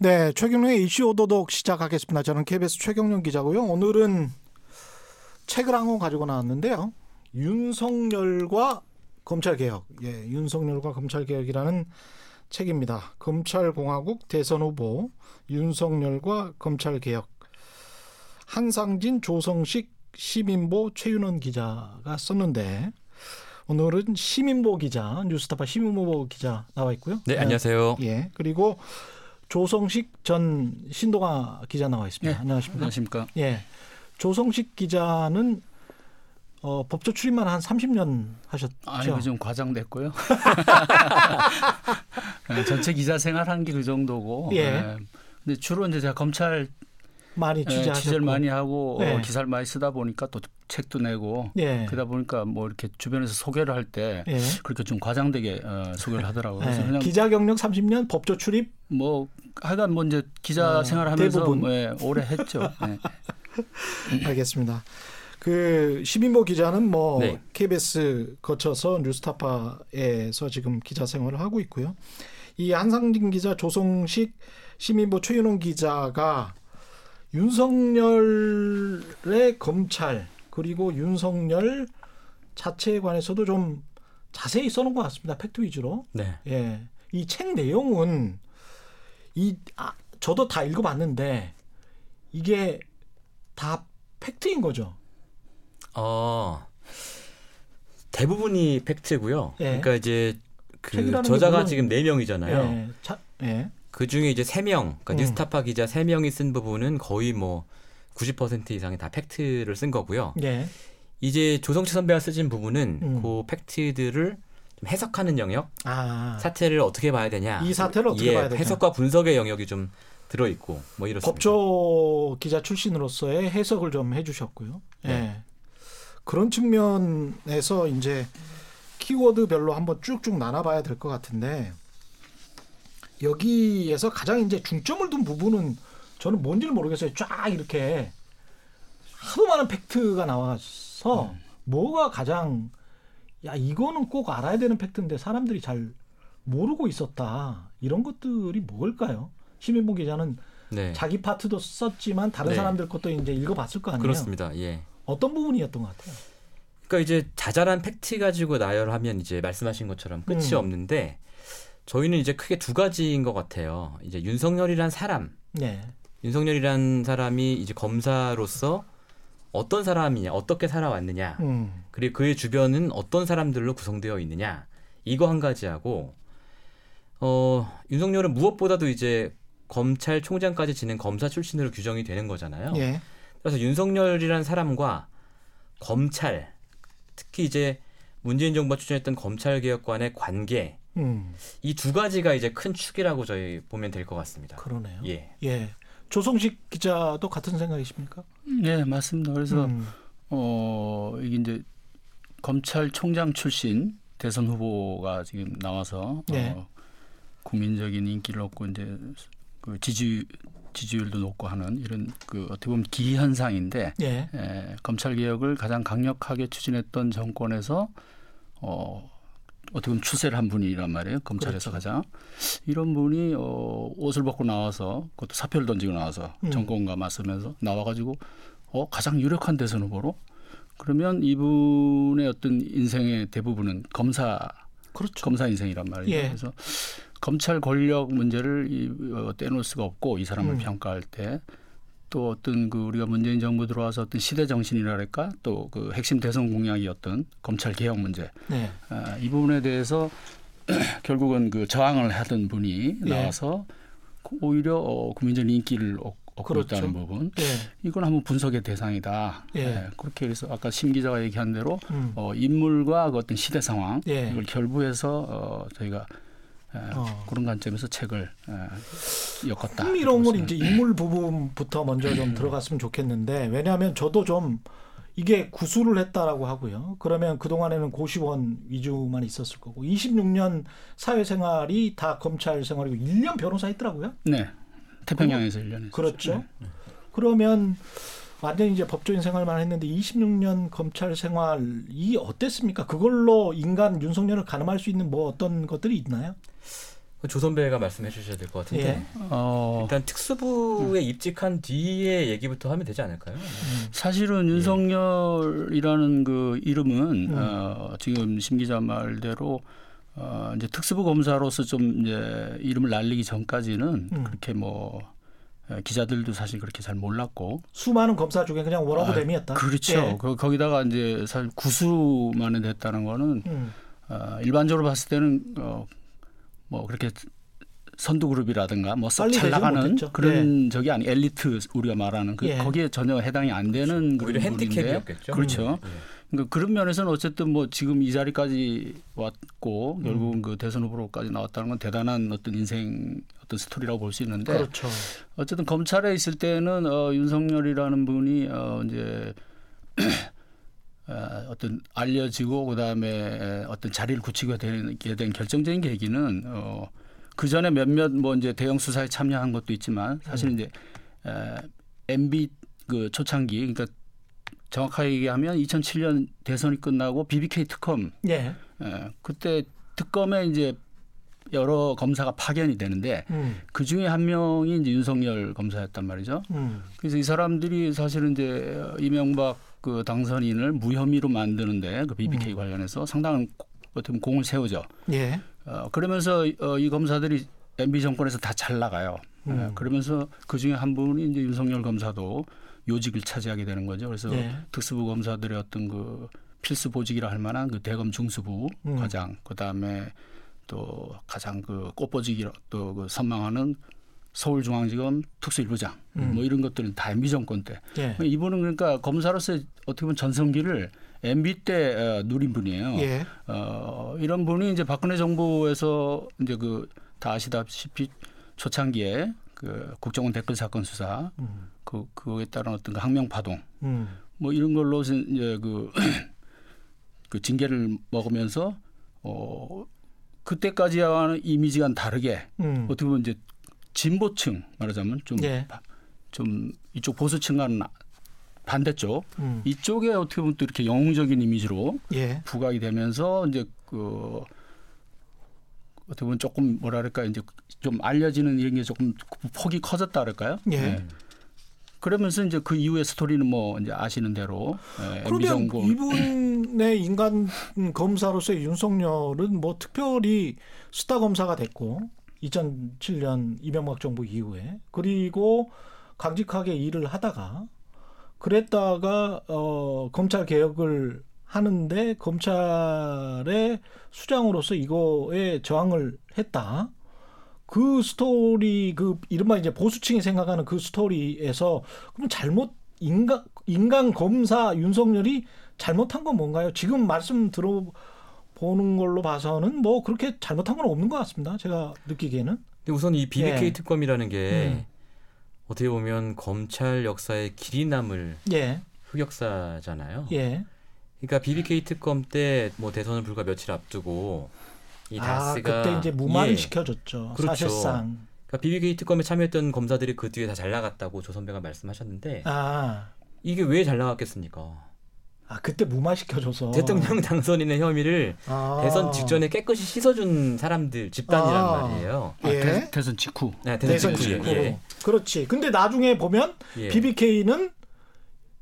네, 최경영의 이슈 오도독 시작하겠습니다. 저는 KBS 최경영 기자고요. 오늘은 책을 한 권 가지고 나왔는데요. 윤석열과 검찰개혁. 예, 윤석열과 검찰개혁이라는 책입니다. 검찰공화국 대선 후보 윤석열과 검찰개혁. 한상진, 조성식, 시민보, 최윤원 기자가 썼는데 오늘은 시민보 기자, 뉴스타파 시민보 기자 나와 있고요. 네, 안녕하세요. 예, 그리고 조성식 전 신동아 기자 나와 있습니다. 예, 안녕하십니까? 안녕하십니까? 예. 조성식 기자는 어, 법조 출입만 한 30년 하셨죠? 아니고 좀 과장됐고요. 네, 전체 기자 생활한 게 그 정도고. 예. 네. 근데 주로 이제 제가 검찰 많이 예, 취재하셨고. 취재를 많이 하고 네. 어, 기사를 많이 쓰다 보니까 또 책도 내고 예. 그러다 보니까 뭐 이렇게 주변에서 소개를 할때 예. 그렇게 좀 과장되게 어, 소개를 하더라고요. 그래서 예. 그냥 기자 경력 30년, 법조 출입 뭐 하여간 뭐 이제 기자 어, 생활하면서 대부분. 뭐, 예, 오래 했죠. 예. 알겠습니다. 그 시민보 기자는 뭐 네. KBS 거쳐서 뉴스타파에서 지금 기자 생활을 하고 있고요. 이 한상진 기자, 조성식 시민보 최윤원 기자가 윤석열의 검찰 그리고 윤석열 자체에 관해서도 좀 자세히 써놓은 것 같습니다. 팩트 위주로. 네. 예. 이 책 내용은 이 아, 저도 다 읽어봤는데 이게 다 팩트인 거죠. 어, 대부분이 팩트고요. 예. 그러니까 이제 그 저자가 지금 네 명이잖아요. 예. 자, 예. 그 중에 이제 세 명, 그러니까 음. 뉴스타파 기자 세 명이 쓴 부분은 거의 뭐 90% 이상이 다 팩트를 쓴 거고요. 예. 이제 조성치 선배가 쓰신 부분은 음. 그 팩트들을 좀 해석하는 영역, 아. 사태를 어떻게 봐야 되냐. 이 사태를 어떻게 예, 봐야 되냐. 해석과 분석의 영역이 좀 들어 있고 뭐 이렇습니다. 법조 기자 출신으로서의 해석을 좀 해주셨고요. 예. 네. 그런 측면에서 이제 키워드별로 한번 쭉쭉 나눠봐야 될 것 같은데 여기에서 가장 이제 중점을 둔 부분은 저는 뭔지를 모르겠어요. 쫙 이렇게 하도 많은 팩트가 나와서 뭐가 가장 야 이거는 꼭 알아야 되는 팩트인데 사람들이 잘 모르고 있었다 이런 것들이 뭘까요? 시민보 기자는 네. 자기 파트도 썼지만 다른 네. 사람들 것도 이제 읽어봤을 거 아니에요. 그렇습니다. 예. 어떤 부분이었던 것 같아요. 그러니까 이제 자잘한 팩트 가지고 나열하면 이제 말씀하신 것처럼 끝이 음. 없는데 저희는 이제 크게 두 가지인 것 같아요. 이제 윤석열이란 사람, 네. 윤석열이란 사람이 이제 검사로서 어떤 사람이냐, 어떻게 살아왔느냐, 음. 그리고 그의 주변은 어떤 사람들로 구성되어 있느냐, 이거 한 가지하고, 어, 윤석열은 무엇보다도 이제 검찰총장까지 지낸 검사 출신으로 규정이 되는 거잖아요. 예. 그래서 윤석열이란 사람과 검찰, 특히 이제 문재인 정부가 추진했던 검찰 개혁관의 관계 음. 이두 가지가 이제 큰 축이라고 저희 보면 될 것 같습니다. 그러네요. 예. 예. 조성식 기자도 같은 생각이십니까? 네, 맞습니다. 그래서 음. 어 이게 이제 검찰총장 출신 대선 후보가 지금 나와서 네. 어, 국민적인 인기를 얻고 이제 그 지지 지지율도 높고 하는 이런 그 어떻게 보면 기현상인데 예. 에, 검찰 개혁을 가장 강력하게 추진했던 정권에서 어 어떻게 보면 추세를 한 분이란 말이에요. 검찰에서 그렇죠. 가장 이런 분이 어 옷을 벗고 나와서 그것도 사표를 던지고 나와서 음. 정권과 맞서면서 나와가지고 어 가장 유력한 대선 후보로 그러면 이분의 어떤 인생의 대부분은 검사 그렇죠. 검사 인생이란 말이에요. 예. 그래서 검찰 권력 문제를 이, 어, 떼놓을 수가 없고 이 사람을 음. 평가할 때 또 어떤 그 우리가 문재인 정부 들어와서 어떤 시대 정신이랄까 또 그 핵심 대선 공약이었던 검찰 개혁 문제 네. 아, 이 부분에 대해서 결국은 그 저항을 하던 분이 예. 나와서 그 오히려 어, 국민적 인기를 얻- 얻고 그렇죠. 있다는 부분 예. 이건 한번 분석의 대상이다. 예. 예, 그렇게 해서 아까 심 기자가 얘기한 대로 음. 어, 인물과 그 어떤 시대 상황 예. 이걸 결부해서 어, 저희가 에, 어. 그런 관점에서 책을 에, 엮었다. 흥미로운 건 이제 인물 부분부터 먼저 좀 들어갔으면 좋겠는데 왜냐하면 저도 좀 이게 구술을 했다라고 하고요. 그러면 그 동안에는 고시원 위주만 있었을 거고 26년 사회생활이 다 검찰 생활이고 1년 변호사 했더라고요. 네. 태평양에서 1년 했었죠. 그렇죠. 네. 그러면 완전히 이제 법조인 생활만 했는데 26년 검찰 생활이 어땠습니까? 그걸로 인간 윤석열을 가늠할 수 있는 뭐 어떤 것들이 있나요? 조 선배가 말씀해 주셔야 될 것 같은데 예. 어, 일단 특수부에 입직한 뒤에 얘기부터 하면 되지 않을까요? 음. 사실은 윤석열이라는 그 이름은 음. 어, 지금 심 기자 말대로 어, 이제 특수부 검사로서 좀 이제 이름을 날리기 전까지는 음. 그렇게 뭐 어, 기자들도 사실 그렇게 잘 몰랐고 수많은 검사 중에 그냥 워러브댐이었다. 그렇죠. 예. 그, 거기다가 이제 사실 구수만에 됐다는 거는 음. 어, 일반적으로 봤을 때는 어, 뭐 그렇게 선두 그룹이라든가 뭐썩 빨리 잘 되지는 나가는 못했죠. 그런 적이 아니 엘리트 우리가 말하는 그 예. 거기에 전혀 해당이 안 되는 오히려 그런 분인데 핸디캡이었겠죠. 그렇죠. 예. 그러니까 그런 면에서는 어쨌든 뭐 지금 이 자리까지 왔고 음. 결국은 그 대선 후보로까지 나왔다는 건 대단한 어떤 인생 어떤 스토리라고 볼 수 있는데 그렇죠. 어쨌든 검찰에 있을 때는 어, 윤석열이라는 분이 어, 이제 어, 어떤 알려지고 그다음에 어떤 자리를 굳히게 되게 된 결정적인 계기는 어, 그 전에 몇몇 뭐 이제 대형 수사에 참여한 것도 있지만 사실 이제 에, MB 그 초창기 그러니까 정확하게 얘기하면 2007년 대선이 끝나고 BBK 특검 예. 에, 그때 특검에 이제 여러 검사가 파견이 되는데 음. 그 중에 한 명이 이제 윤석열 검사였단 말이죠. 음. 그래서 이 사람들이 사실은 이제 이명박 그 당선인을 무혐의로 만드는데 그 BBK 관련해서 상당한 어떻게 보면 공을 세우죠. 예. 어, 그러면서 어, 이 검사들이 MB 정권에서 다 잘 나가요. 음. 예, 그러면서 그 중에 한 분이 이제 윤석열 검사도 요직을 차지하게 되는 거죠. 그래서 예. 특수부 검사들의 어떤 그 필수 보직이라 할 만한 그 대검 중수부 음. 과장, 그 다음에 또 가장 그 꽃보직이라 또 그 선망하는 서울중앙지검 특수일부장 음. 뭐 이런 것들은 다 MB 정권 때 예. 이분은 그러니까 검사로서의 어떻게 보면 전성기를 MB 때 어, 누린 분이에요. 예. 어, 이런 분이 이제 박근혜 정부에서 이제 그 다 아시다시피 초창기에 그 국정원 댓글 사건 수사 음. 그 그에 따른 어떤 그 항명 파동 음. 뭐 이런 걸로 이제 그, 그 징계를 먹으면서 어 그때까지와는 이미지가 다르게 음. 어떻게 보면 이제 진보층 말하자면 좀 예. 좀 이쪽 보수층과는 반대쪽 음. 이쪽에 어떻게 보면 또 이렇게 영웅적인 이미지로 예. 부각이 되면서 이제 그 어떻게 보면 조금 뭐랄까 이제 좀 알려지는 이런 게 조금 폭이 커졌다 그럴까요? 예. 네. 그러면서 이제 그 이후의 스토리는 뭐 이제 아시는 대로 예, 그러면 정권 이분의 인간 검사로서의 윤석열은 뭐 특별히 스타 검사가 됐고 2007년 이명박 정부 이후에 그리고 강직하게 일을 하다가 그랬다가 어 검찰 개혁을 하는데 검찰의 수장으로서 이거에 저항을 했다. 그 스토리 그 이른바 이제 보수층이 생각하는 그 스토리에서 그럼 잘못 인간 인간 검사 윤석열이 잘못한 건 뭔가요? 지금 말씀 들어 보는 걸로 봐서는 뭐 그렇게 잘못한 건 없는 것 같습니다. 제가 느끼기에는. 근데 우선 이 BBK 예. 특검이라는 게 음. 어떻게 보면 검찰 역사의 길이 남을 예, 흑역사잖아요. 예. 그러니까 BBK 특검 때 뭐 대선을 불과 며칠 앞두고 이아 다스가 그때 이제 무마를 예. 시켜줬죠. 그렇죠. 사실상. 그러니까 BBK 특검에 참여했던 검사들이 그 뒤에 다 잘 나갔다고 조 선배가 말씀하셨는데 아, 이게 왜 잘 나갔겠습니까? 아 그때 무마 시켜줘서 대통령 당선인의 혐의를 아. 대선 직전에 깨끗이 씻어준 사람들 집단이란 아. 말이에요. 아, 예. 대, 대선 직후 네, 대선 직후에, 직후로. 예. 그렇지. 근데 나중에 보면 예. BBK는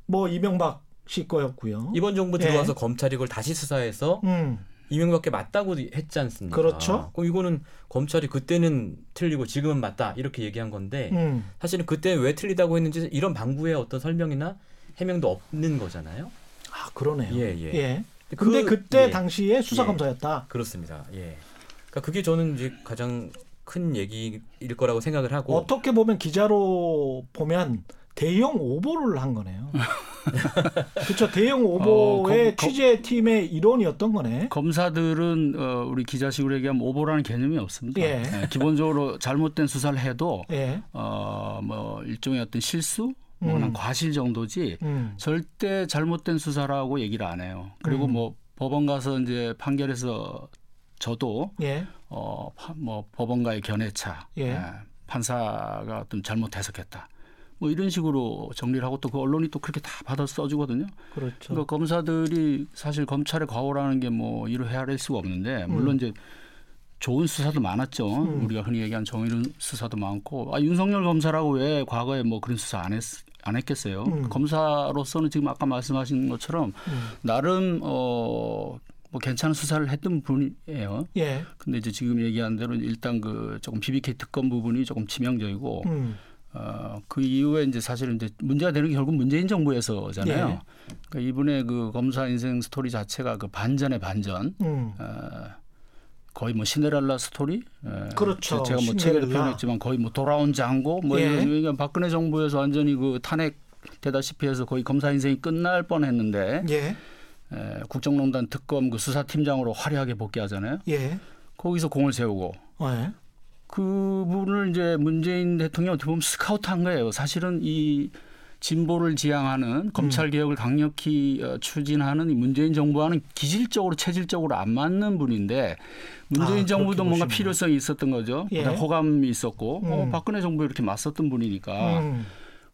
뭐 이명박 씨 거였고요. 이번 정부 예. 들어와서 검찰이 그걸 다시 수사해서 음, 이명박께 맞다고 했지 않습니까? 그렇죠. 그럼 이거는 검찰이 그때는 틀리고 지금은 맞다 이렇게 얘기한 건데 음. 사실은 그때 왜 틀리다고 했는지 이런 방구의 어떤 설명이나 해명도 없는 거잖아요. 아 그러네요. 예, 예. 근데 그- 그, 때 예. 당시에 수사검사였다. 그렇습니다. 예. 그러니까 그게 저는 이제 가장 큰 얘기일 거라고 생각을 하고 어떻게 보면 기자로 보면 대형 오보를 한 거네요. 그렇죠. 대형 오보의 어, 거- 거- 취재팀의 일원이었던 거네. 검사들은 어, 우리 기자식으로 얘기하면 오보라는 개념이 없습니다. 예. 예, 기본적으로 잘못된 수사를 해도 예. 어, 뭐 일종의 어떤 실수, 뭐 음. 과실 정도지 음. 절대 잘못된 수사라고 얘기를 안 해요. 그리고 음. 뭐 법원 가서 이제 판결에서 저도 예. 어, 파- 뭐 법원과의 견해차, 예. 예, 판사가 어떤 잘못 해석했다. 뭐 이런 식으로 정리를 하고 또 그 언론이 또 그렇게 다 받아 써주거든요. 그렇죠. 그러니까 검사들이 사실 검찰의 과오라는 게 뭐 이루 헤아릴 수가 없는데 물론 음. 이제 좋은 수사도 많았죠. 음. 우리가 흔히 얘기하는 정의로운 수사도 많고 아, 윤석열 검사라고 왜 과거에 뭐 그런 수사 안 했, 안 했겠어요. 음. 검사로서는 지금 아까 말씀하신 것처럼 음. 나름 어, 뭐 괜찮은 수사를 했던 분이에요. 예. 근데 이제 지금 얘기한 대로 일단 그 조금 BBK 특검 부분이 조금 치명적이고 음. 어, 그 이후에 이제 사실은 이제 문제가 되는 게 결국 문재인 정부에서잖아요. 예. 그러니까 이분의 그 검사 인생 스토리 자체가 그 반전의 반전. 음. 어, 거의 뭐 신데렐라 스토리. 에, 그렇죠. 제가 뭐 책에도 신데렐라. 표현했지만 거의 뭐 돌아온 장고 뭐 예. 이런 박근혜 정부에서 완전히 그 탄핵 되다시피 해서 거의 검사 인생이 끝날 뻔했는데 예. 에, 국정농단 특검 그 수사팀장으로 화려하게 복귀하잖아요. 예. 거기서 공을 세우고 예. 그분을 이제 문재인 대통령이 어떻게 보면 스카우트한 거예요. 사실은 이 진보를 지향하는 검찰 개혁을 강력히 어, 추진하는 이 문재인 정부와는 기질적으로 체질적으로 안 맞는 분인데 문재인 아, 정부도 뭔가 보시네요. 필요성이 있었던 거죠. 예. 호감이 있었고 어, 음. 박근혜 정부에 이렇게 맞섰던 분이니까 음.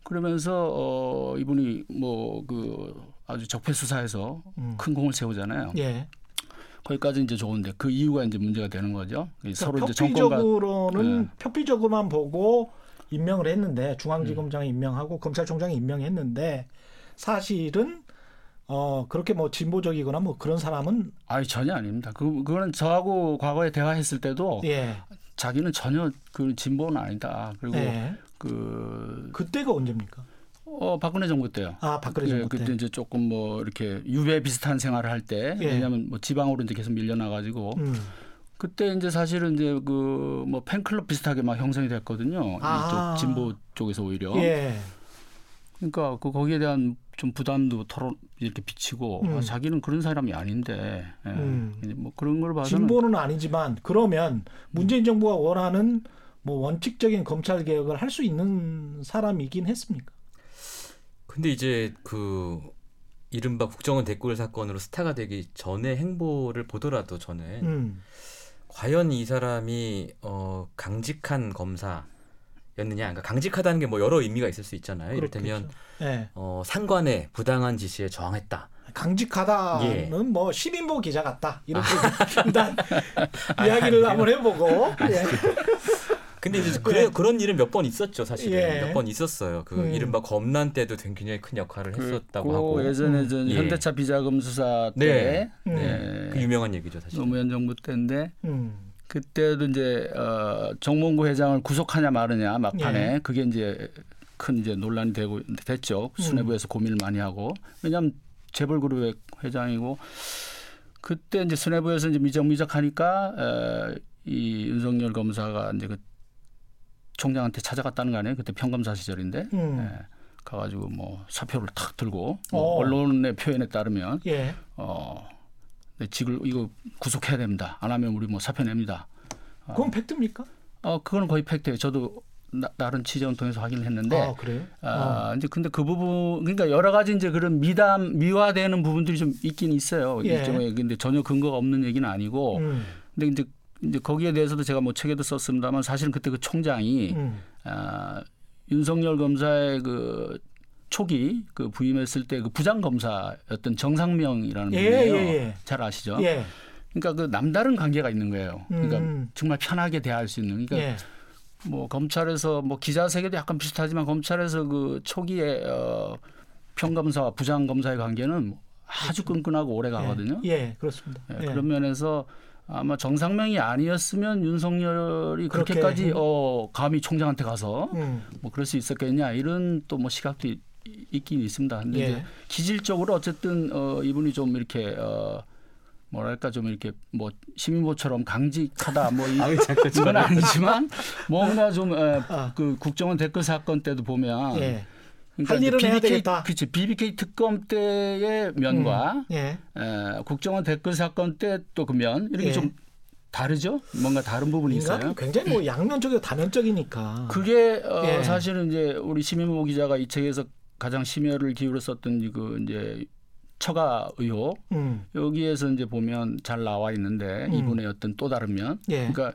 그러면서 어, 이분이 뭐 그 아주 적폐 수사에서 음. 큰 공을 세우잖아요. 예. 거기까지 이제 좋은데 그 이유가 이제 문제가 되는 거죠. 서로 그러니까 이제 정권과 표피적으로는 예. 표피적으로만 보고 임명을 했는데 중앙지검장이 음. 임명하고 검찰총장이 임명했는데 사실은 어 그렇게 뭐 진보적이거나 뭐 그런 사람은 아니 전혀 아닙니다. 그 그거는 저하고 과거에 대화했을 때도 예. 자기는 전혀 그 진보는 아니다. 그리고 예. 그 그때가 언제입니까? 어, 박근혜 정부 때요. 아 박근혜 예, 정부 때. 그때 이제 조금 뭐 이렇게 유배 비슷한 생활을 할때 예. 왜냐하면 뭐 지방으로 이제 계속 밀려나 가지고 음. 그때 이제 사실은 이제 그 뭐 팬클럽 비슷하게 막 형성이 됐거든요. 아. 이쪽 진보 쪽에서 오히려. 예. 그러니까 그 거기에 대한 좀 부담도 털어 이렇게 비치고 음. 아, 자기는 그런 사람이 아닌데 예. 음. 이제 뭐 그런 걸 봐서는 진보는 아니지만 그러면 문재인 정부가 원하는 뭐 원칙적인 검찰 개혁을 할 수 있는 사람이긴 했습니까? 근데 이제 그 이른바 국정원 댓글 사건으로 스타가 되기 전의 행보를 보더라도 저는 음. 과연 이 사람이 어 강직한 검사 였느냐? 그러니까 강직하다는 게 뭐 여러 의미가 있을 수 있잖아요. 이를테면. 예. 어 상관의 부당한 지시에 저항했다. 강직하다는 예. 뭐 시민보 기자 같다 이렇게 일단 이야기를 한번 해보고 예. 근데 이제 그래, 그런 일은 몇 번 있었죠, 사실은 예. 몇번 있었어요. 그 음. 이른바 검난 때도 굉장히 큰 역할을 했었다고 그 하고 예전에 저 예. 현대차 비자금 수사 네. 때 음. 네. 그 유명한 얘기죠, 사실. 노무현 정부 때인데 음. 그때도 이제 어, 정몽구 회장을 구속하냐 마느냐 막판에 예. 그게 이제 큰 이제 논란이 되고 됐죠. 음. 수뇌부에서 고민을 많이 하고 왜냐하면 재벌그룹의 회장이고 그때 이제 수뇌부에서 이제 미적미적하니까 에, 이 윤석열 검사가 이제 그 총장한테 찾아갔다는 거 아니에요? 그때 평검사 시절인데 음. 예, 가가지고 뭐 사표를 탁 들고 어. 뭐 언론의 표현에 따르면 예. 어, 네, 직을 이거 구속해야 됩니다. 안 하면 우리 뭐 사표 냅니다. 그건 팩트입니까? 어, 그거는 거의 팩트예요. 저도 나, 나름 취재원 통해서 확인을 했는데 아 그래요? 아, 이제 근데 그 부분 그러니까 여러 가지 이제 그런 미담 미화되는 부분들이 좀 있긴 있어요. 예. 일종의 근데 전혀 근거가 없는 얘기는 아니고 음. 근데 이제 이제 거기에 대해서도 제가 뭐 책에도 썼습니다만 사실은 그때 그 총장이 음. 아, 윤석열 검사의 그 초기 그 부임했을 때 그 부장 검사였던 정상명이라는 예, 분이에요. 예, 예. 잘 아시죠? 예. 그러니까 그 남다른 관계가 있는 거예요. 그러니까 음. 정말 편하게 대할 수 있는. 그러니까 예. 뭐 검찰에서 뭐 기자 세계도 약간 비슷하지만 검찰에서 그 초기에 어, 평검사와 부장 검사의 관계는 아주 끈끈하고 오래 가거든요. 예, 예, 그렇습니다. 예, 예. 그런 면에서 아마 정상명이 아니었으면 윤석열이 그렇게 그렇게까지 음. 어, 감히 총장한테 가서 음. 뭐 그럴 수 있었겠냐 이런 또 뭐 시각도 있- 있긴 있습니다. 근데 예. 이제 기질적으로 어쨌든 어, 이분이 좀 이렇게 어, 뭐랄까 좀 이렇게 뭐 시민보처럼 강직하다 뭐 이건 아니지만 뭔가 좀 아. 그 국정원 댓글 사건 때도 보면 예. 그러니까 할 일은 이제 해야 BBK, 되겠다. 그치 BBK 특검 때의 면과 예. 에, 국정원 댓글 사건 때 또 그 면 이렇게 예. 좀 다르죠? 뭔가 다른 부분이 있어요. 굉장히 뭐 양면적이고 다면적이니까. 그게 어, 예. 사실은 이제 우리 시민보 기자가 이 책에서 가장 심혈을 기울였었던 그 이제 처가 의혹 음. 여기에서 이제 보면 잘 나와 있는데 음. 이분의 어떤 또 다른 면 예. 그러니까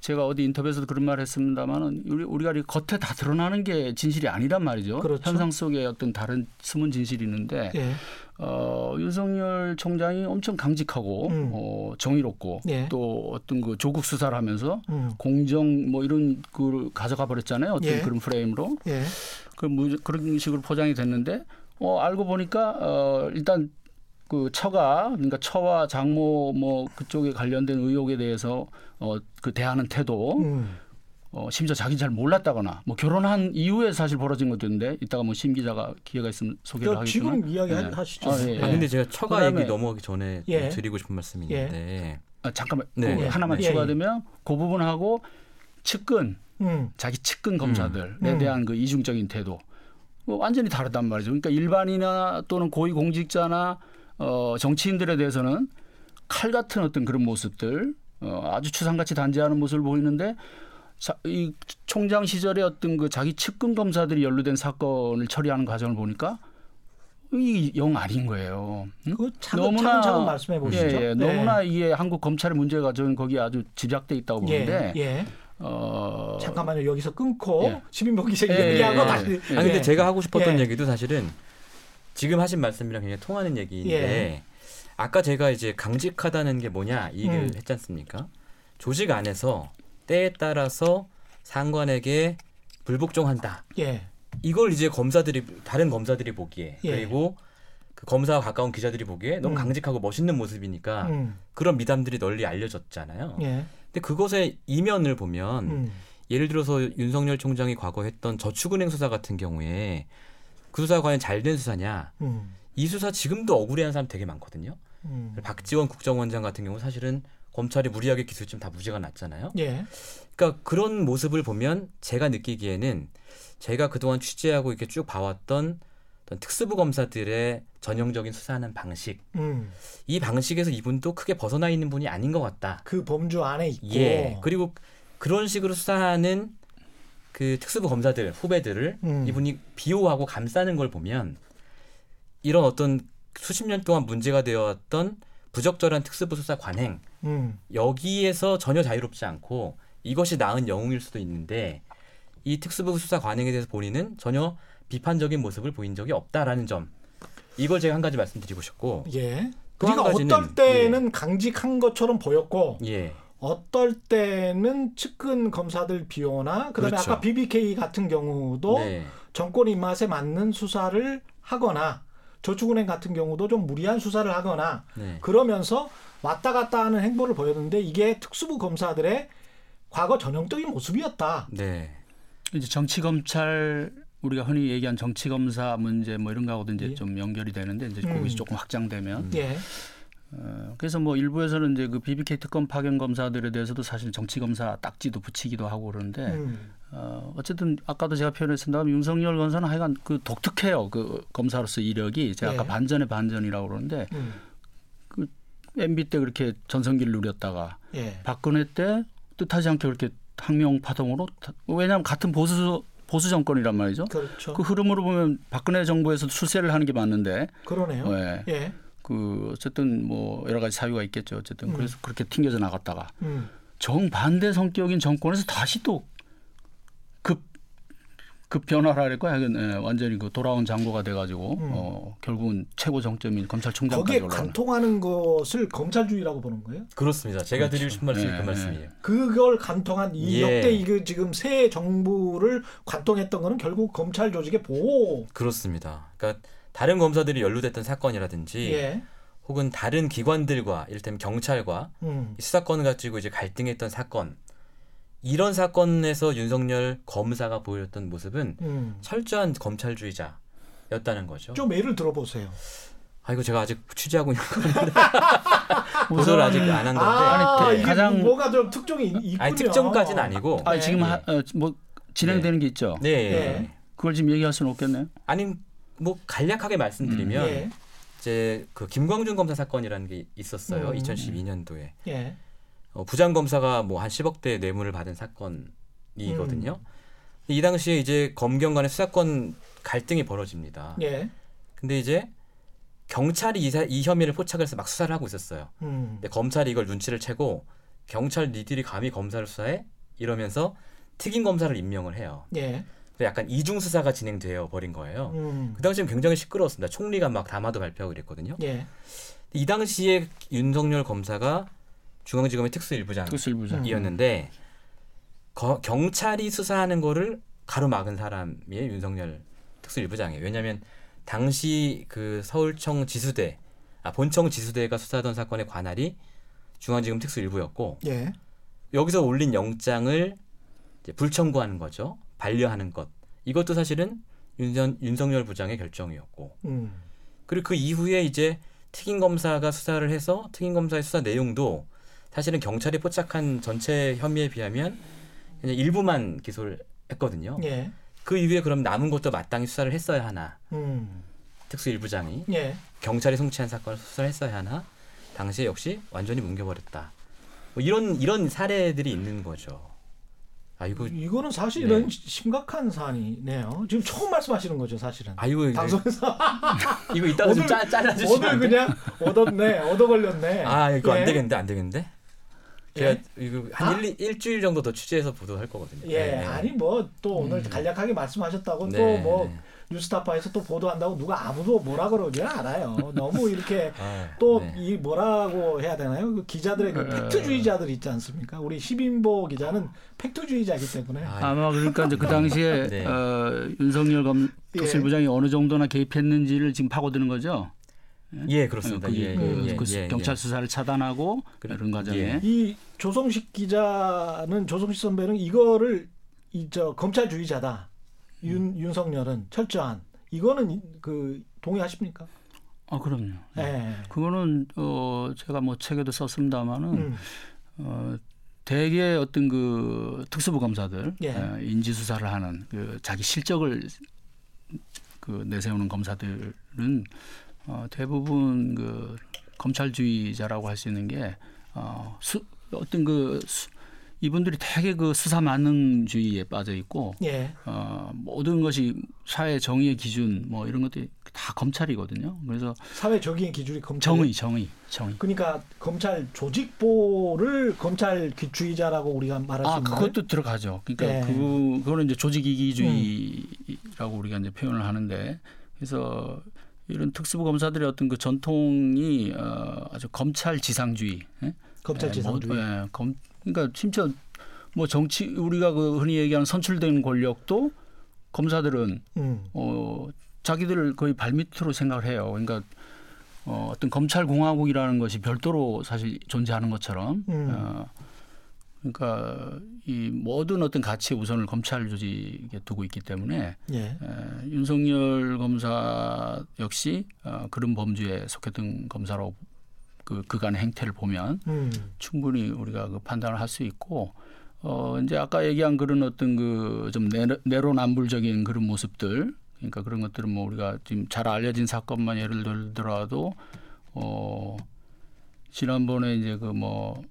제가 어디 인터뷰에서도 그런 말을 했습니다만은 우리 우리가 이 겉에 다 드러나는 게 진실이 아니란 말이죠. 그렇죠. 현상 속에 어떤 다른 숨은 진실이 있는데 예. 어, 윤석열 총장이 엄청 강직하고 음. 어, 정의롭고 예. 또 어떤 그 조국 수사를 하면서 음. 공정 뭐 이런 그 가져가 버렸잖아요. 어떤 예. 그런 프레임으로 예. 그 무- 그런 식으로 포장이 됐는데 어, 알고 보니까 어, 일단 그 처가 그러니까 처와 장모 뭐 그쪽에 관련된 의혹에 대해서 어, 그 대하는 태도 음. 어, 심지어 자기는 잘 몰랐다거나 뭐 결혼한 이후에 사실 벌어진 것들인데 이따가 뭐심 기자가 기회가 있으면 소개를 저 하겠지만 지금 이야기 네. 하시죠. 아, 예, 아 예. 근데 제가 처가 그다음에- 얘기 넘어가기 전에 예. 드리고 싶은 말씀이 있는데 아, 잠깐만 네. 그 예. 하나만 예, 추가되면 그 부분하고 측근 음. 자기 측근 검사들에 음. 대한 그 이중적인 태도 뭐 완전히 다르단 말이죠. 그러니까 일반이나 또는 고위 공직자나 어, 정치인들에 대해서는 칼 같은 어떤 그런 모습들 어, 아주 추상같이 단지하는 모습을 보이는데 자, 이 총장 시절에 어떤 그 자기 측근 검사들이 연루된 사건을 처리하는 과정을 보니까 이영 아닌 거예요. 응? 그 차근 차근 말씀해 보시죠. 예, 예. 네. 너무나 이게 한국 검찰의 문제가 저는 거기에 아주 집약돼 있다고 보는데 예. 예. 어, 잠깐만요. 여기서 끊고 예. 시민복 기자 예, 얘기하고 예, 다시. 예. 아 근데 예. 제가 하고 싶었던 예. 얘기도 사실은 지금 하신 말씀이랑 굉장히 통하는 얘기인데 예. 아까 제가 이제 강직하다는 게 뭐냐 이 얘기를 음. 했지 않습니까? 조직 안에서 때에 따라서 상관에게 불복종한다. 예. 이걸 이제 검사들이 다른 검사들이 보기에 예. 그리고 그 검사와 가까운 기자들이 보기에 너무 음. 강직하고 멋있는 모습이니까 음. 그런 미담들이 널리 알려졌잖아요. 예. 근데 그것의 이면을 보면 음. 예를 들어서 윤석열 총장이 과거 했던 저축은행 수사 같은 경우에 그 수사가 과연 잘 된 수사냐? 음. 이 수사 지금도 억울해하는 사람 되게 많거든요. 음. 박지원 국정원장 같은 경우 사실은 검찰이 무리하게 기소했지만 다 무죄가 났잖아요. 예. 그러니까 그런 모습을 보면 제가 느끼기에는 제가 그동안 취재하고 이렇게 쭉 봐왔던 어떤 특수부 검사들의 전형적인 수사하는 방식 음. 이 방식에서 이분도 크게 벗어나 있는 분이 아닌 것 같다. 그 범주 안에 있고. 예. 그리고 그런 식으로 수사하는 그 특수부 검사들 후배들을 음. 이분이 비호하고 감싸는 걸 보면 이런 어떤 수십 년 동안 문제가 되어왔던 부적절한 특수부 수사 관행 음. 여기에서 전혀 자유롭지 않고 이것이 나은 영웅일 수도 있는데 이 특수부 수사 관행에 대해서 본인은 전혀 비판적인 모습을 보인 적이 없다라는 점 이걸 제가 한 가지 말씀드리고 싶고 예. 가지는, 어떨 때는 강직한 것처럼 보였고 예 어떨 때는 측근 검사들 비호나 그다음에 그렇죠. 아까 BBK 같은 경우도 네. 정권 입맛에 맞는 수사를 하거나 저축은행 같은 경우도 좀 무리한 수사를 하거나 네. 그러면서 왔다 갔다 하는 행보를 보였는데 이게 특수부 검사들의 과거 전형적인 모습이었다. 네. 이제 정치 검찰 우리가 흔히 얘기한 정치 검사 문제 뭐 이런 거하고도 이제 예. 좀 연결이 되는데 이제 음. 거기서 조금 확장되면 예. 어, 그래서 뭐 일부에서는 이제 그 BBK 특검 파견 검사들에 대해서도 사실 정치 검사 딱지도 붙이기도 하고 그러는데 음. 어, 어쨌든 아까도 제가 표현했습니다. 윤석열 검사는 하여간 그 독특해요. 그 검사로서 이력이 제가 예. 아까 반전의 반전이라고 그러는데 음. MB 때 그렇게 전성기를 누렸다가 예. 박근혜 때 뜻하지 않게 그렇게 항명 파동으로 다- 왜냐하면 같은 보수 보수 정권이란 말이죠. 그렇죠. 그 흐름으로 보면 박근혜 정부에서 출세를 하는 게 맞는데 그러네요. 예. 예. 그 어쨌든 뭐 여러 가지 사유가 있겠죠. 어쨌든 음. 그래서 그렇게 튕겨져 나갔다가 음. 정반대 성격인 정권에서 다시 또 급 급 변화를 할까 하여간 예, 완전히 그 돌아온 장고가 돼가지고 음. 어, 결국은 최고 정점인 검찰총장까지 거기에 올라가는. 관통하는 것을 검찰주의라고 보는 거예요? 그렇습니다. 제가 드리고 싶은 말씀이 예, 그 말씀이에요. 그걸 관통한 이 예. 역대 이거 지금 새 정부를 관통했던 거는 결국 검찰 조직의 보호. 그렇습니다. 그러니까 다른 검사들이 연루됐던 사건이라든지 예. 혹은 다른 기관들과 이를테면 경찰과 음. 이 수사권을 가지고 이제 갈등했던 사건 이런 사건에서 윤석열 검사가 보였던 모습은 음. 철저한 검찰주의자였다는 거죠. 좀 예를 들어보세요. 아 이거 제가 아직 취재하고 있는 건데 보도를 아직 안 한 건데 아, 아니, 이게 가장- 뭐가 좀 특종이 있- 있군요. 아니 특정까지는 아니고 아 네. 지금 예. 하, 어, 뭐 진행되는 게 있죠. 네. 네. 그걸 지금 얘기할 수는 없겠네요. 아니 뭐 간략하게 말씀드리면 예. 이제 그 김광준 검사 사건이라는 게 있었어요. 음. 2012년도에 예. 어, 부장 검사가 뭐 한 10억대 뇌물을 받은 사건이거든요. 음. 이 당시에 이제 검경 간의 수사권 갈등이 벌어집니다. 예. 근데 이제 경찰이 이, 사- 이 혐의를 포착해서 막 수사를 하고 있었어요. 음. 근데 검찰이 이걸 눈치를 채고 경찰 니들이 감히 검사를 수사해 이러면서 특임 검사를 임명을 해요. 예. 그래서 약간 이중 수사가 진행되어 버린 거예요. 음. 그 당시엔 굉장히 시끄러웠습니다. 총리가 막 담화도 발표하고 그랬거든요. 예. 이 당시에 윤석열 검사가 중앙지검의 특수일부장이었는데 특수일부장. 거- 경찰이 수사하는 거를 가로막은 사람이 윤석열 특수일부장이에요. 왜냐하면 당시 그 서울청 지수대, 아 본청 지수대가 수사하던 사건의 관할이 중앙지검 특수일부였고 예. 여기서 올린 영장을 이제 불청구하는 거죠. 반려하는 것. 이것도 사실은 윤선, 윤석열 부장의 결정이었고 음. 그리고 그 이후에 이제 특임 검사가 수사를 해서 특임 검사의 수사 내용도 사실은 경찰이 포착한 전체 혐의에 비하면 그냥 일부만 기소를 했거든요. 예. 그 이후에 그럼 남은 것도 마땅히 수사를 했어야 하나? 음. 특수일부장이 예. 경찰이 송치한 사건을 수사를 했어야 하나? 당시에 역시 완전히 뭉겨버렸다. 뭐 이런 이런 사례들이 있는 거죠. 아 이거 이거는 사실은 네. 심각한 사안이네요. 지금 처음 말씀하시는 거죠, 사실은. 아 이거 이제- 방송에서 이거 이따가 좀 오늘- 짜, 잘라주시면 오늘? 그냥 얻었네, 얻어 걸렸네. 아 이거 예. 안 되겠는데 안 되겠는데? 제가 예? 이거 한 아? 일, 일주일 정도 더 취재해서 보도할 거거든요. 예, 네, 네. 아니 뭐 또 오늘 음. 간략하게 말씀하셨다고 네, 또뭐 네. 뉴스타파에서 또 보도한다고 누가 아무도 뭐라 그러지는 않아요. 너무 이렇게 아, 또 네. 이 뭐라고 해야 되나요? 그 기자들의 그 어. 팩트주의자들 있지 않습니까? 우리 시민보 기자는 팩트주의자이기 때문에 아, 아마 그러니까 이제 그 당시에 네. 어, 윤석열 검 예. 특수일부장이 어느 정도나 개입했는지를 지금 파고드는 거죠. 예 그렇습니다. 그, 예, 그, 예, 그 예, 경찰 예. 수사를 차단하고 이런 과정에 예. 이 조성식 기자는 조성식 선배는 이거를 이 저 검찰주의자다. 윤 윤석열은 철저한 이거는 이- 그 동의하십니까? 아 그럼요. 예. 그거는 어 제가 뭐 책에도 썼습니다마는 음. 어 대개 어떤 그 특수부 검사들 예. 어, 인지 수사를 하는 그 자기 실적을 그 내세우는 검사들은 어 대부분 그 검찰주의자라고 할 수 있는 게 어, 수, 어떤 그 수, 이분들이 되게 그 수사 만능주의에 빠져 있고 예. 어, 모든 것이 사회 정의의 기준 뭐 이런 것들이 다 검찰이거든요. 그래서 사회 적용의 기준이 검찰 정의, 정의, 정의. 그러니까 검찰 조직보를 검찰주의자라고 우리가 말할 수 아, 있는 그것도 들어가죠. 그러니까 네. 그 그거는 이제 조직 이기주의라고 우리가 이제 표현을 하는데 그래서 이런 특수부 검사들의 어떤 그 전통이 어, 아주 검찰 지상주의. 예? 검찰 지상주의. 예, 뭐, 예, 검, 그러니까 심지어 뭐 정치 우리가 그 흔히 얘기하는 선출된 권력도 검사들은 음. 어, 자기들을 거의 발밑으로 생각을 해요. 그러니까 어, 어떤 검찰 공화국이라는 것이 별도로 사실 존재하는 것처럼 음. 어, 그러니까 이 모든 어떤 가치의 우선을 검찰 조직에 두고 있기 때문에 예. 에, 윤석열 검사 역시 어, 그런 범주에 속했던 검사로 그 그간의 행태를 보면 음. 충분히 우리가 그 판단을 할 수 있고 어 이제 아까 얘기한 그런 어떤 그 좀 내로남불적인 그런 모습들 그러니까 그런 것들은 뭐 우리가 지금 잘 알려진 사건만 예를 들더라도 어 지난번에 이제 그 뭐그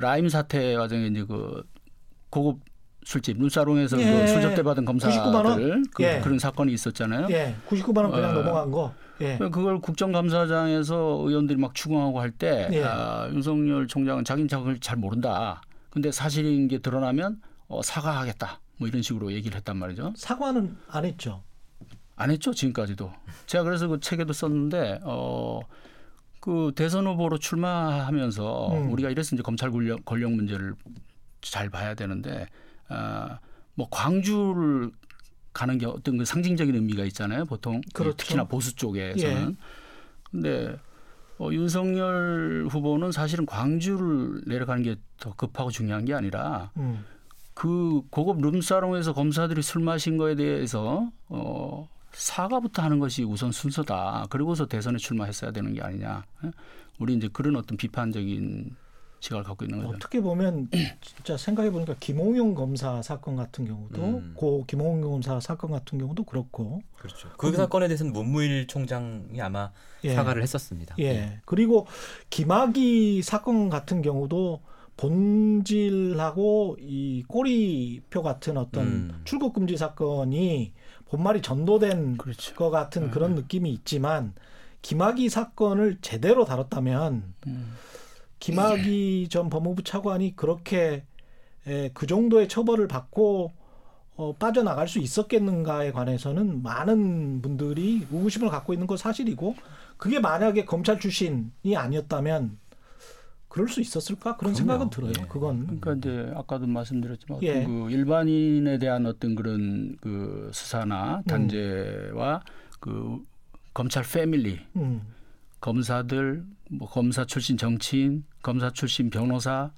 라임 사태 과정에 이제 그 고급 술집 눈사롱에서 예. 그 수접대 받은 99만 원? 검사들 그, 예. 그런 사건이 있었잖아요. 예. 99만 원 그냥 어. 넘어간 거. 예. 그걸 국정감사장에서 의원들이 막 추궁하고 할때 예. 아, 윤석열 총장은 자기는 저걸 잘 모른다. 근데 사실인 게 드러나면 어, 사과하겠다. 뭐 이런 식으로 얘기를 했단 말이죠. 사과는 안 했죠. 안 했죠 지금까지도. 제가 그래서 그 책에도 썼는데 어, 그 대선 후보로 출마하면서 음. 우리가 이래서 이제 검찰 권력, 권력 문제를 잘 봐야 되는데 아, 뭐 광주를 가는 게 어떤 그 상징적인 의미가 있잖아요. 보통 그렇죠. 특히나 보수 쪽에서는. 예. 근데 어, 윤석열 후보는 사실은 광주를 내려가는 게 더 급하고 중요한 게 아니라 음. 그 고급 룸사롱에서 검사들이 술 마신 거에 대해서 어, 사과부터 하는 것이 우선 순서다. 그리고서 대선에 출마했어야 되는 게 아니냐. 예? 우리 이제 그런 어떤 비판적인 시각을 갖고 있는 거죠. 어떻게 보면 진짜 생각해 보니까 김홍용 검사 사건 같은 경우도 음. 고 김홍용 검사 사건 같은 경우도 그렇고 그렇죠. 그 사건에 대해서는 문무일 총장이 아마 예. 사과를 했었습니다. 예. 그리고 김학의 사건 같은 경우도 본질하고 이 꼬리표 같은 어떤 음. 출국 금지 사건이 본말이 전도된 그렇죠. 것 같은 음. 그런 느낌이 있지만 김학의 사건을 제대로 다뤘다면 음. 김학의 전 법무부 차관이 그렇게 에, 그 정도의 처벌을 받고 어, 빠져나갈 수 있었겠는가에 관해서는 많은 분들이 의구심을 갖고 있는 건 사실이고 그게 만약에 검찰 출신이 아니었다면 그럴 수 있었을까 그런 그럼요. 생각은 들어요. 예. 그건 그러니까 이제 아까도 말씀드렸지만 예. 어떤 그 일반인에 대한 어떤 그런 그 수사나 단죄와 그 검찰 패밀리 음, 검사들 뭐 검사 출신 정치인 검사 출신 변호사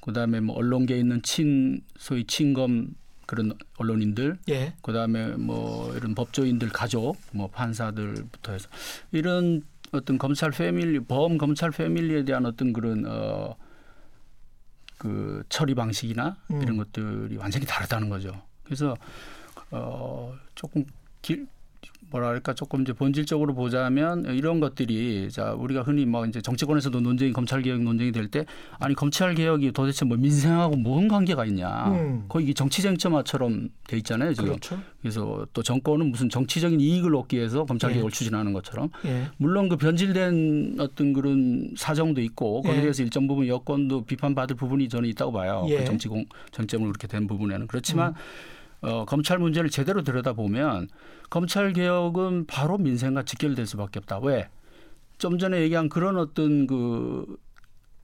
그다음에 뭐 언론계에 있는 친 소위 친검 그런 언론인들 예, 그다음에 뭐 이런 법조인들 가족 뭐 판사들부터 해서 이런 어떤 검찰 패밀리 범 검찰 패밀리에 대한 어떤 그런 어 그 처리 방식이나 음. 이런 것들이 완전히 다르다는 거죠. 그래서 어 조금 길 뭐랄까 조금 이제 본질적으로 보자면 이런 것들이 자 우리가 흔히 뭐 이제 정치권에서도 논쟁이 검찰 개혁 논쟁이 될 때 아니 검찰 개혁이 도대체 뭐 민생하고 뭔 관계가 있냐 음. 거의 이게 정치 쟁점화처럼 돼 있잖아요 지금 그렇죠. 그래서 또 정권은 무슨 정치적인 이익을 얻기 위해서 검찰 예. 개혁을 추진하는 것처럼 예, 물론 그 변질된 어떤 그런 사정도 있고 거기에 예. 대해서 일정 부분 여건도 비판받을 부분이 저는 있다고 봐요. 예. 음. 그 정치공 정점으로 그렇게 된 부분에는 그렇지만 어, 검찰 문제를 제대로 들여다보면 검찰 개혁은 바로 민생과 직결될 수밖에 없다. 왜? 좀 전에 얘기한 그런 어떤 그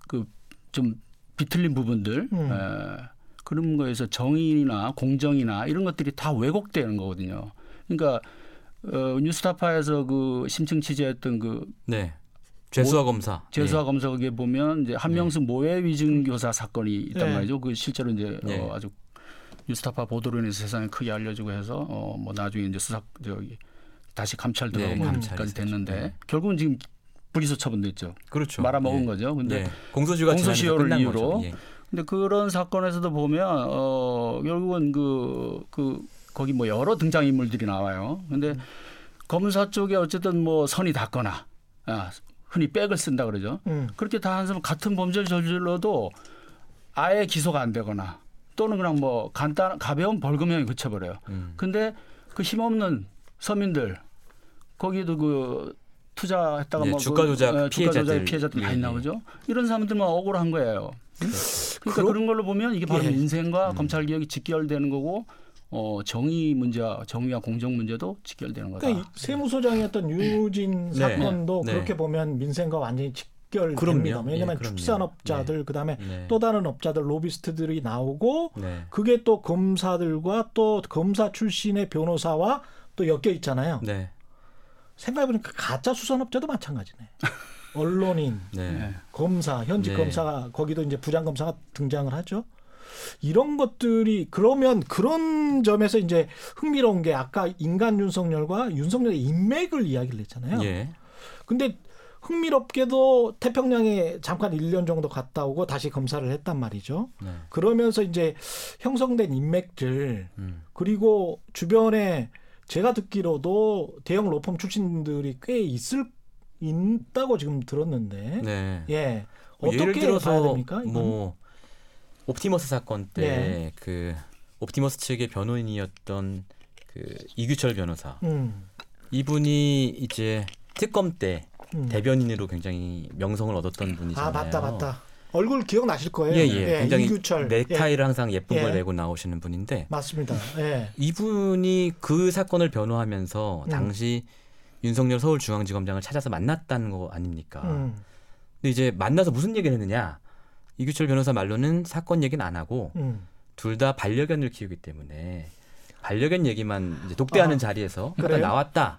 그 좀 비틀린 부분들 음. 에, 그런 거에서 정의나 공정이나 이런 것들이 다 왜곡되는 거거든요. 그러니까 어, 뉴스타파에서 그 심층 취재했던 그 네. 죄수화 검사. 재수화 검사 거기에 보면 이제 한명숙 모해 위증 교사 사건이 있단 네. 말이죠. 그 실제로 이제 네. 어, 아주 뉴스타파 보도로 인해서 세상에 크게 알려지고 해서 어, 뭐 나중에 이제 수사 저기 다시 감찰 네, 들어가고 감찰이 까지 됐는데. 네. 결국은 지금 불기소 처분됐죠. 그렇죠. 말아먹은 예. 거죠. 근데 네. 공소시효가 공소시효를 이유로 거죠. 예. 근데 그런 사건에서도 보면 어 결국은 그그 거기 뭐 여러 등장 인물들이 나와요. 근데 검사 쪽에 어쨌든 뭐 선이 닿거나 아, 흔히 백을 쓴다 그러죠. 음, 그렇게 다 한 사람 같은 범죄를 저질러도 아예 기소가 안 되거나 또는 그냥 뭐 간단 가벼운 벌금형에 그쳐버려요. 음. 근데 그 힘없는 서민들 거기도 그 투자했다가 네, 뭐 주가 조작 그, 어, 주가 조작 피해자들. 피해자들 많이 예, 예. 나오죠. 이런 사람들만 억울한 거예요. 그러니까 그럼- 그런 걸로 보면 이게 바로 예. 민생과 음. 검찰 개혁이 직결되는 거고 어 정의 문제, 정의와 공정 문제도 직결되는 거다. 그러니까 이 세무소장이었던 유진 네. 사건도 네. 그렇게 보면 민생과 완전히 직 결됩니다. 그럼요. 왜냐하면 예. 축산업자들 그다음에 네. 또 다른 업자들 로비스트들이 나오고 네. 그게 또 검사들과 또 검사 출신의 변호사와 또 엮여 있잖아요. 네. 생각해보니까 가짜 수산업자도 마찬가지네. 언론인, 네. 네. 검사, 현직 네. 검사가 거기도 이제 부장 검사가 등장을 하죠. 이런 것들이 그러면 그런 점에서 이제 흥미로운 게 아까 인간 윤석열과 윤석열의 인맥을 이야기를 했잖아요. 예. 근데 흥미롭게도 태평양에 잠깐 1년 정도 갔다 오고 다시 검사를 했단 말이죠. 네. 그러면서 이제 형성된 인맥들 음. 그리고 주변에 제가 듣기로도 대형 로펌 출신들이 꽤 있을 있다고 지금 들었는데 네. 예뭐 어떻게 들어서 됩니까? 이건? 뭐 옵티머스 사건 때 네. 그 옵티머스 측의 변호인이었던 그 이규철 변호사 음, 이분이 이제 특검 때 음. 대변인으로 굉장히 명성을 얻었던 분이잖아요. 아 맞다 맞다 얼굴 기억나실 거예요. 예, 예. 굉장히 이규철 넥타이를 항상 예쁜 예. 걸 메고 나오시는 분인데 맞습니다. 예. 이분이 그 사건을 변호하면서 음. 당시 윤석열 서울중앙지검장을 찾아서 만났다는 거 아닙니까? 음, 근데 이제 만나서 무슨 얘기를 했느냐? 이규철 변호사 말로는 사건 얘기는 안 하고 음. 둘다 반려견을 키우기 때문에 반려견 얘기만 독대하는 아, 자리에서 그래요? 나왔다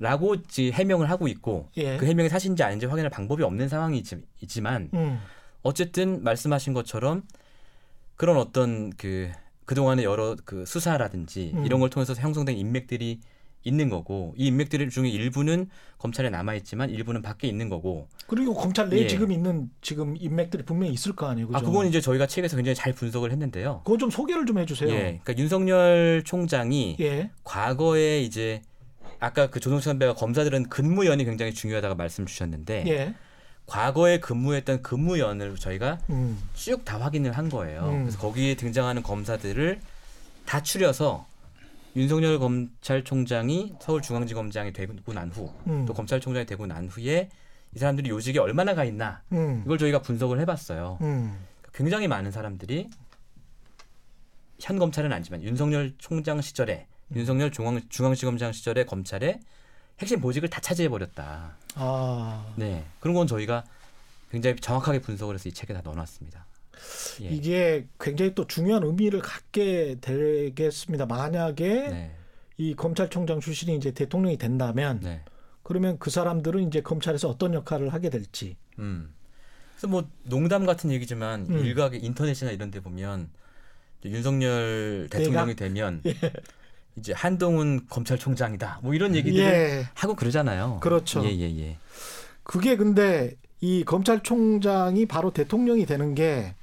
라고 아, 해명을 하고 있고 예. 그 해명이 사실인지 아닌지 확인할 방법이 없는 상황이지만 음, 어쨌든 말씀하신 것처럼 그런 어떤 그 그동안의 여러 그 수사라든지 음. 이런 걸 통해서 형성된 인맥들이 있는 거고 이 인맥들 중에 일부는 검찰에 남아 있지만 일부는 밖에 있는 거고 그리고 검찰 내에 예. 지금 있는 지금 인맥들이 분명히 있을 거 아니에요. 그죠? 아 그건 이제 저희가 책에서 굉장히 잘 분석을 했는데요. 그거 좀 소개를 좀 해주세요. 예, 그러니까 윤석열 총장이 예. 과거에 이제 아까 그 조동찬 선배가 검사들은 근무연이 굉장히 중요하다고 말씀 주셨는데 예. 과거에 근무했던 근무연을 저희가 음. 쭉다 확인을 한 거예요. 음. 그래서 거기에 등장하는 검사들을 다 추려서 윤석열 검찰총장이 서울중앙지검장이 되고 난 후, 음. 또 검찰총장이 되고 난 후에 이 사람들이 요직에 얼마나 가 있나 음. 이걸 저희가 분석을 해봤어요. 음. 굉장히 많은 사람들이 현 검찰은 아니지만 윤석열 총장 시절에 윤석열 중앙 중앙지검장 시절에 검찰의 핵심 보직을 다 차지해 버렸다. 아. 네 그런 건 저희가 굉장히 정확하게 분석을 해서 이 책에 다 넣어놨습니다. 예. 이게 굉장히 또 중요한 의미를 갖게 되겠습니다. 만약에 네, 이 검찰총장 출신이 이제 대통령이 된다면 네. 그러면 그 사람들은 이제 검찰에서 어떤 역할을 하게 될지. 음. 그래서 뭐 농담 같은 얘기지만 음. 일각의 인터넷이나 이런 데 보면 윤석열 대통령이 되면 이제 한동훈 검찰총장이다. 뭐 이런 얘기들을 예. 하고 그러잖아요. 그렇죠. 예, 예, 예. 그게 근데 이 검찰총장이 바로 대통령이 되는 게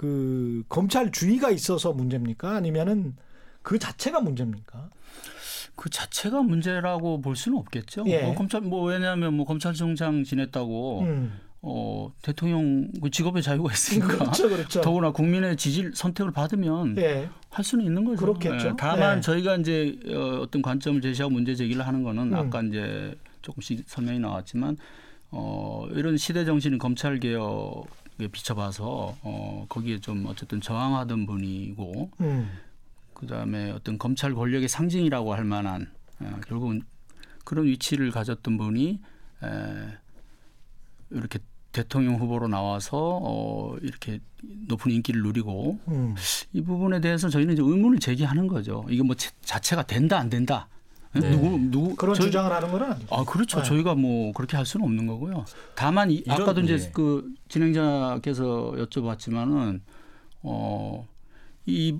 그 검찰 주의가 있어서 문제입니까? 아니면은 그 자체가 문제입니까? 그 자체가 문제라고 볼 수는 없겠죠. 예. 뭐 검찰 뭐 왜냐하면 뭐 검찰총장 지냈다고 음. 어 대통령 그 직업의 자유가 있으니까 그렇죠, 그렇죠. 더구나 국민의 지지 선택을 받으면 예. 할 수는 있는 거죠. 그렇겠죠. 예, 다만 예. 저희가 이제 어, 어떤 관점을 제시하고 문제 제기를 하는 거는 음. 아까 이제 조금씩 설명이 나왔지만 어, 이런 시대 정신인 검찰 개혁에 비춰봐서 어, 거기에 좀 어쨌든 저항하던 분이고 음. 그다음에 어떤 검찰 권력의 상징이라고 할 만한 어, 결국은 그런 위치를 가졌던 분이 에, 이렇게 대통령 후보로 나와서 어, 이렇게 높은 인기를 누리고 음. 이 부분에 대해서 저희는 이제 의문을 제기하는 거죠. 이게 뭐 자- 자체가 된다 안 된다. 네. 누구 누구 그런 저희- 주장을 하는 건 아니죠. 아 그렇죠. 네. 저희가 뭐 그렇게 할 수는 없는 거고요. 다만 이, 이런- 아까도 이제 예. 그 진행자께서 여쭤봤지만은 어이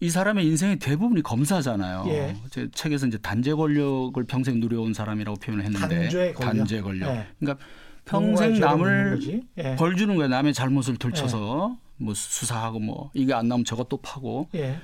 이 사람의 인생의 대부분이 검사잖아요. 예. 제 책에서 이제 단죄 권력을 평생 누려온 사람이라고 표현을 했는데 단죄 권력. 단죄 권력. 예. 그러니까 평생 남을. 예. 벌 주는 거예요. 남의 잘못을 들춰서 뭐 수사하고 뭐 이게 안 나오면 저것 또 파고 예.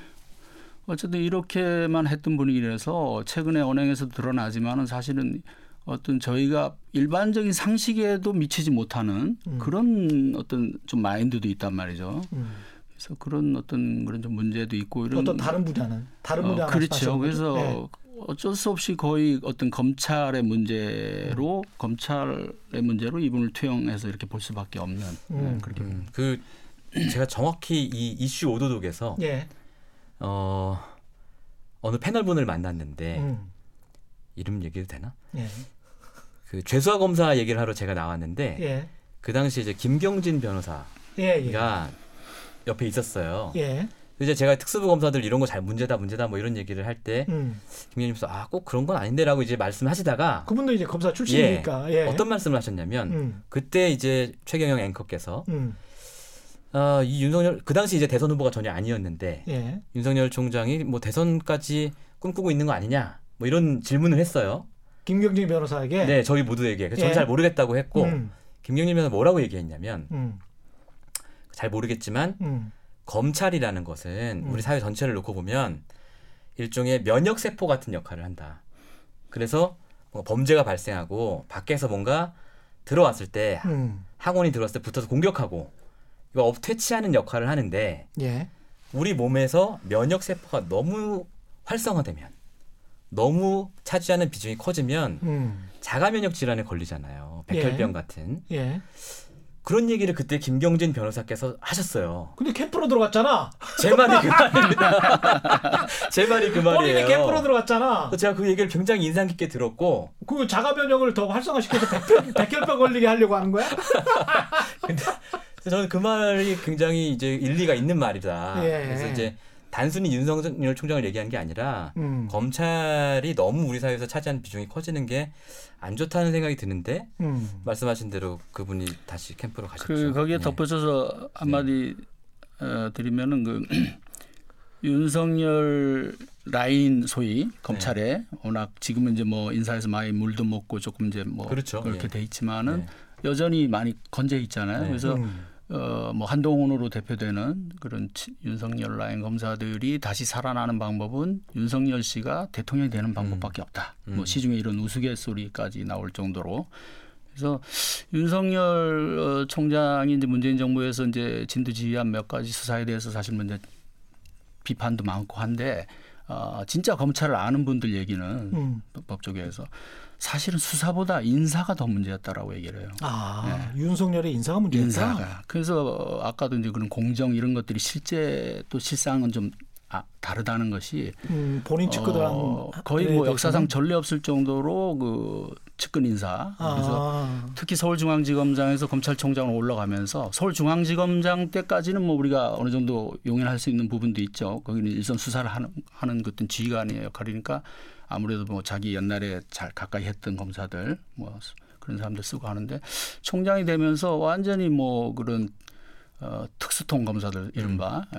어쨌든 이렇게만 했던 분위기라서 최근에 언행에서 드러나지만은 사실은 어떤 저희가 일반적인 상식에도 미치지 못하는 음. 그런 어떤 좀 마인드도 있단 말이죠. 음. 그래서 그런 어떤 그런 좀 문제도 있고 이런 어떤 다른 분야는 다른 분야 어, 그렇죠. 거죠? 예. 그래서 어쩔 수 없이 거의 어떤 검찰의 문제로 검찰의 문제로 이분을 투영해서 이렇게 볼 수밖에 없는 음. 네, 그렇게 음, 그 제가 정확히 이 이슈 오도독에서 예. 어 어느 패널 분을 만났는데 음. 이름 얘기해도 되나? 예. 그 죄수화 검사 얘기를 하러 제가 나왔는데 예. 그 당시 이제 김경진 변호사가 예. 예. 옆에 있었어요. 예. 이제 제가 특수부 검사들 이런 거 잘 문제다 문제다 뭐 이런 얘기를 할때 음. 김경진님께서 아 꼭 그런 건 아닌데라고 이제 말씀하시다가 그분도 이제 검사 출신이니까. 예. 어떤 말씀을 하셨냐면 음. 그때 이제 최경영 앵커께서 음. 아, 이 윤석열 그 당시 이제 대선 후보가 전혀 아니었는데 예. 윤석열 총장이 뭐 대선까지 꿈꾸고 있는 거 아니냐 뭐 이런 질문을 했어요. 김경진 변호사에게 네, 저희 모두에게. 저는 예. 잘 모르겠다고 했고 음. 김경진 변호사 뭐라고 얘기했냐면 음. 잘 모르겠지만 음. 검찰이라는 것은 음. 우리 사회 전체를 놓고 보면 일종의 면역 세포 같은 역할을 한다. 그래서 범죄가 발생하고 밖에서 뭔가 들어왔을 때 음. 항원이 들어왔을 때 붙어서 공격하고 이거 업 퇴치하는 역할을 하는데 예. 우리 몸에서 면역 세포가 너무 활성화되면 너무 차지하는 비중이 커지면 음. 자가 면역 질환에 걸리잖아요. 백혈병 예. 같은 예. 그런 얘기를 그때 김경진 변호사께서 하셨어요. 근데 캠프로 들어갔잖아. 제 말이 그 말입니다. 제 말이 그 말이에요. 본인이 캠프로 들어갔잖아. 제가 그 얘기를 굉장히 인상 깊게 들었고 그 자가 면역을 더 활성화시켜서 백혈, 백혈병 걸리게 하려고 하는 거야? 근데 저는 그 말이 굉장히 이제 일리가 있는 말이다. 예. 그래서 이제 단순히 윤석열 총장을 얘기한 게 아니라 음. 검찰이 너무 우리 사회에서 차지하는 비중이 커지는 게 안 좋다는 생각이 드는데 음. 말씀하신 대로 그분이 다시 캠프로 가셨죠. 그 거기에 네. 덧붙여서 한마디 어, 드리면은 그 윤석열 라인 소위 검찰에 워낙 지금은 이제 뭐 인사에서 많이 물도 먹고 조금 이제 뭐 그렇죠. 그렇게 예. 돼 있지만은 네. 여전히 많이 건재 있잖아요. 네. 그래서 음. 어, 뭐 한동훈으로 대표되는 그런 치- 윤석열 라인 검사들이 다시 살아나는 방법은 윤석열 씨가 대통령이 되는 방법밖에 없다. 음. 뭐 시중에 이런 우스갯소리까지 나올 정도로 그래서 윤석열 어, 총장이 이제 문재인 정부에서 이제 진두지휘한 몇 가지 수사에 대해서 사실 문제 비판도 많고 한데 어, 진짜 검찰을 아는 분들 얘기는 음. 법조계에서 사실은 수사보다 인사가 더 문제였다라고 얘기를 해요. 아 윤석열의 인사가 문제였다. 인사가. 그래서 아까도 이제 그런 공정 이런 것들이 실제 또 실상은 좀 아, 다르다는 것이 음, 본인 측근들한 어, 거의 뭐 역사상 전례 없을 정도로 그 측근 인사. 그래서 아, 특히 서울중앙지검장에서 검찰총장으로 올라가면서 서울중앙지검장 때까지는 뭐 우리가 어느 정도 용인할 수 있는 부분도 있죠. 거기는 일선 수사를 하는 하는 그 어떤 지휘관의 역할이니까 아무래도 뭐 자기 옛날에 잘 가까이 했던 검사들 뭐 그런 사람들 쓰고 하는데 총장이 되면서 완전히 뭐 그런 어, 특수통 검사들 이른바 에,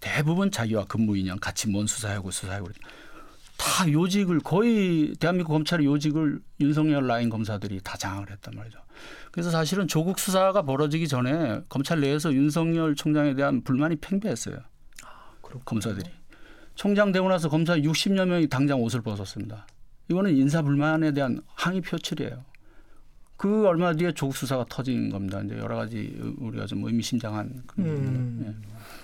대부분 자기와 근무 인연 같이 뭔 수사하고 수사하고 다 요직을 거의 대한민국 검찰의 요직을 윤석열 라인 검사들이 다 장악을 했단 말이죠. 그래서 사실은 조국 수사가 벌어지기 전에 검찰 내에서 윤석열 총장에 대한 불만이 팽배했어요. 그렇군요. 검사들이. 총장 되고 나서 검사 60여 명이 당장 옷을 벗었습니다. 이거는 인사 불만에 대한 항의 표출이에요. 그 얼마 뒤에 조국 수사가 터진 겁니다. 이제 여러 가지 우리가 좀 의미심장한 음.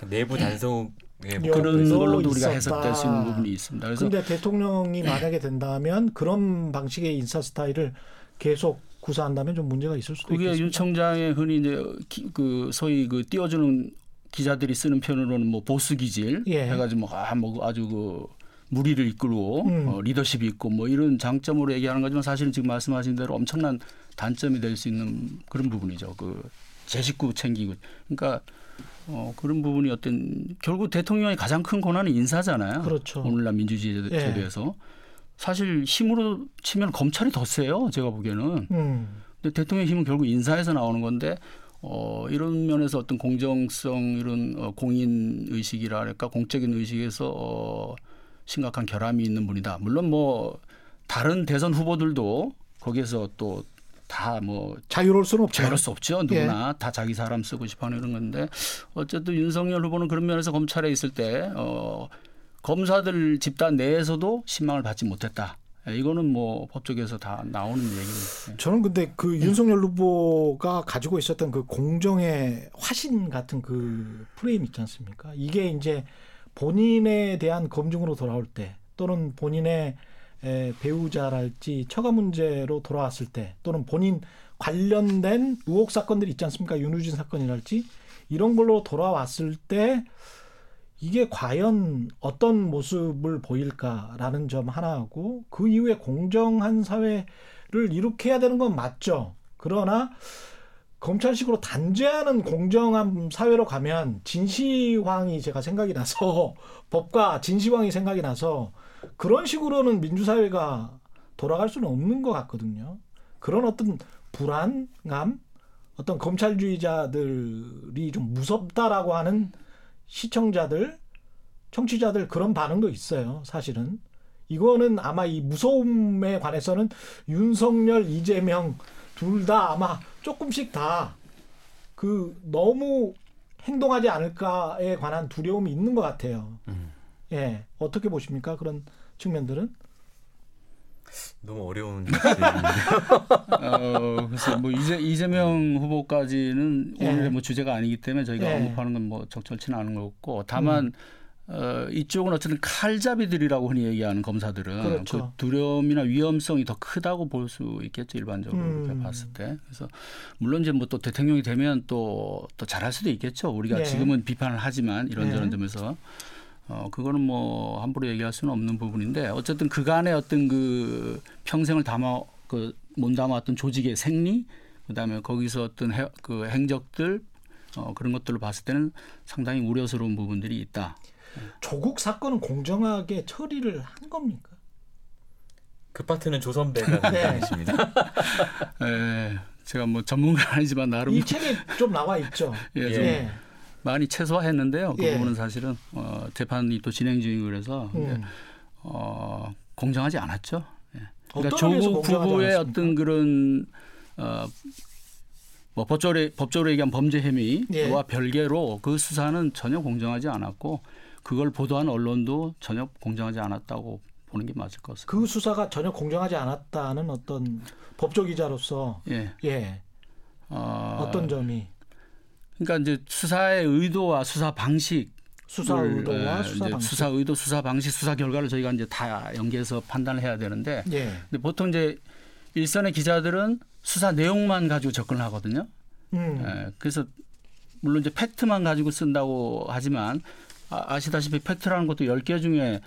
예. 내부 단속 에 여- 그런 걸로도 우리가 있었다. 해석될 수 있는 부분이 있습니다. 그래서 근데 대통령이 만약에 된다면 그런 방식의 인사 스타일을 계속 구사한다면 좀 문제가 있을 수도 그게 있겠습니다. 윤 총장의 흔히 이제 기- 그 소위 그 띄워주는 기자들이 쓰는 표현으로는 뭐 보스 기질 예. 해가지고 뭐, 아, 뭐 아주 그 무리를 이끌고 음. 어, 리더십이 있고 뭐 이런 장점으로 얘기하는 거지만 사실은 지금 말씀하신 대로 엄청난 단점이 될 수 있는 그런 부분이죠. 그 제 식구 챙기고 그러니까 어, 그런 부분이 어떤 결국 대통령의 가장 큰 권한은 인사잖아요. 그렇죠. 오늘날 민주주의 예. 제도에서 사실 힘으로 치면 검찰이 더 세요. 제가 보기에는. 음. 근데 대통령 힘은 결국 인사에서 나오는 건데 어, 이런 면에서 어떤 공정성 이런 어, 공인 의식이라 할까 공적인 의식에서 어, 심각한 결함이 있는 분이다. 물론 뭐 다른 대선 후보들도 거기에서 또 다 뭐 자유로울 수는 없죠. 자유할 수 없죠. 예. 누구나 다 자기 사람 쓰고 싶어하는 이런 건데 어쨌든 윤석열 후보는 그런 면에서 검찰에 있을 때 어, 검사들 집단 내에서도 신망을 받지 못했다. 예, 이거는 뭐 법조계에서 다 나오는 얘기입니다. 저는 근데 그 윤석열 후보가 가지고 있었던 그 공정의 화신 같은 그 프레임 있지 않습니까? 이게 이제 본인에 대한 검증으로 돌아올 때 또는 본인의 에, 배우자랄지 처가 문제로 돌아왔을 때 또는 본인 관련된 의혹 사건들이 있지 않습니까? 윤우진 사건이랄지 이런 걸로 돌아왔을 때 이게 과연 어떤 모습을 보일까라는 점 하나하고 그 이후에 공정한 사회를 이룩해야 되는 건 맞죠. 그러나 검찰식으로 단죄하는 공정한 사회로 가면 진시황이 제가 생각이 나서 법과 진시황이 생각이 나서 그런 식으로는 민주사회가 돌아갈 수는 없는 것 같거든요. 그런 어떤 불안감, 어떤 검찰주의자들이 좀 무섭다라고 하는 시청자들, 청취자들 그런 반응도 있어요. 사실은 이거는 아마 이 무서움에 관해서는 윤석열, 이재명 둘 다 아마 조금씩 다 그 너무 행동하지 않을까에 관한 두려움이 있는 것 같아요. 음. 예, 어떻게 보십니까? 그런 측면들은? 너무 어려운 어, 그래서 뭐 이재, 이재명 후보까지는 예. 오늘의 뭐 주제가 아니기 때문에 저희가 예. 언급하는 건 뭐 적절치는 않은 것 같고 다만 어, 이쪽은 어쨌든 칼잡이들이라고 흔히 얘기하는 검사들은 그렇죠. 그 두려움이나 위험성이 더 크다고 볼 수 있겠죠 일반적으로 음. 이렇게 봤을 때 그래서 물론 이제 뭐 또 대통령이 되면 또 또 잘할 수도 있겠죠 우리가 예. 지금은 비판을 하지만 이런저런 예. 점에서 어 그거는 뭐 함부로 얘기할 수는 없는 부분인데 어쨌든 그간의 어떤 그 평생을 담아 그 몸담아왔던 조직의 생리 그다음에 거기서 어떤 해, 그 행적들 어 그런 것들을 봤을 때는 상당히 우려스러운 부분들이 있다. 조국 사건은 공정하게 처리를 한 겁니까? 그 파트는 조선배가 네. 담당했습니다. 에, 제가 뭐 전문가 아니지만 나름 이 책에 좀 나와 있죠. 예, 좀 예. 많이 최소화했는데요. 그 예. 부분은 사실은 어, 재판이 또 진행 중이고 그래서 음. 어, 공정하지 않았죠. 예. 그러니까 조국 부부의? 어떤 그런 어, 뭐 법조로 법조로 얘기한 범죄 혐의와 예. 별개로 그 수사는 전혀 공정하지 않았고 그걸 보도한 언론도 전혀 공정하지 않았다고 보는 게 맞을 것 같습니다. 그 수사가 전혀 공정하지 않았다는 어떤 법조 기자로서 예. 예 어, 어떤 점이 그러니까 이제 수사의 의도와 수사 방식 수사 의도와 예, 수사 방식. 수사 의도, 수사 방식, 수사 결과를 저희가 이제 다 연계해서 판단을 해야 되는데 예. 근데 보통 이제 일선의 기자들은 수사 내용만 가지고 접근을 하거든요. 음. 예, 그래서 물론 이제 팩트만 가지고 쓴다고 하지만 아시다시피 팩트라는 것도 10개 중에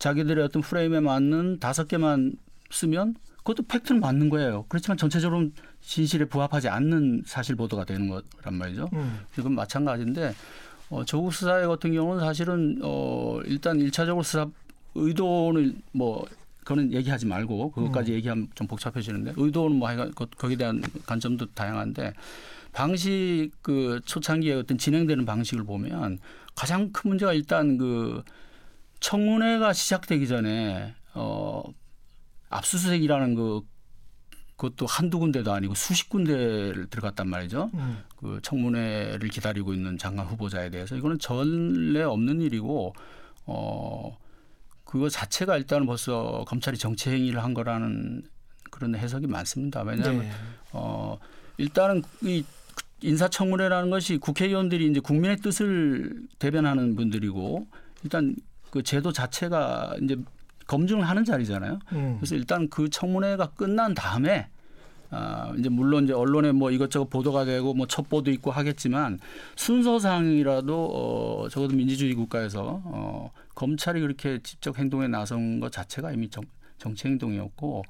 자기들의 어떤 프레임에 맞는 다섯 개만 쓰면 그것도 팩트는 맞는 거예요. 그렇지만 전체적으로 진실에 부합하지 않는 사실 보도가 되는 거란 말이죠. 음. 지금 마찬가지인데 어, 조국 수사 같은 경우는 사실은 어, 일단 일차적으로 수사 의도는 뭐 그거는 얘기하지 말고 그것까지 음. 얘기하면 좀 복잡해지는데 의도는 뭐 하여간 거- 거기에 대한 관점도 다양한데 방식 그 초창기에 어떤 진행되는 방식을 보면 가장 큰 문제가 일단 그 청문회가 시작되기 전에 어 압수수색이라는 그 그것도 한두 군데도 아니고 수십 군데를 들어갔단 말이죠. 음. 그 청문회를 기다리고 있는 장관 후보자에 대해서 이거는 전례 없는 일이고 어 그거 자체가 일단 벌써 검찰이 정치 행위를 한 거라는 그런 해석이 많습니다. 왜냐하면 네. 어 일단은 이 인사청문회라는 것이 국회의원들이 이제 국민의 뜻을 대변하는 분들이고 일단 그 제도 자체가 이제 검증을 하는 자리잖아요. 음. 그래서 일단 그 청문회가 끝난 다음에 아 이제 물론 이제 언론에 뭐 이것저것 보도가 되고 뭐 첩보도 있고 하겠지만 순서상이라도 어 적어도 민주주의 국가에서 어 검찰이 그렇게 직접 행동에 나선 것 자체가 이미 정, 정치 행동이었고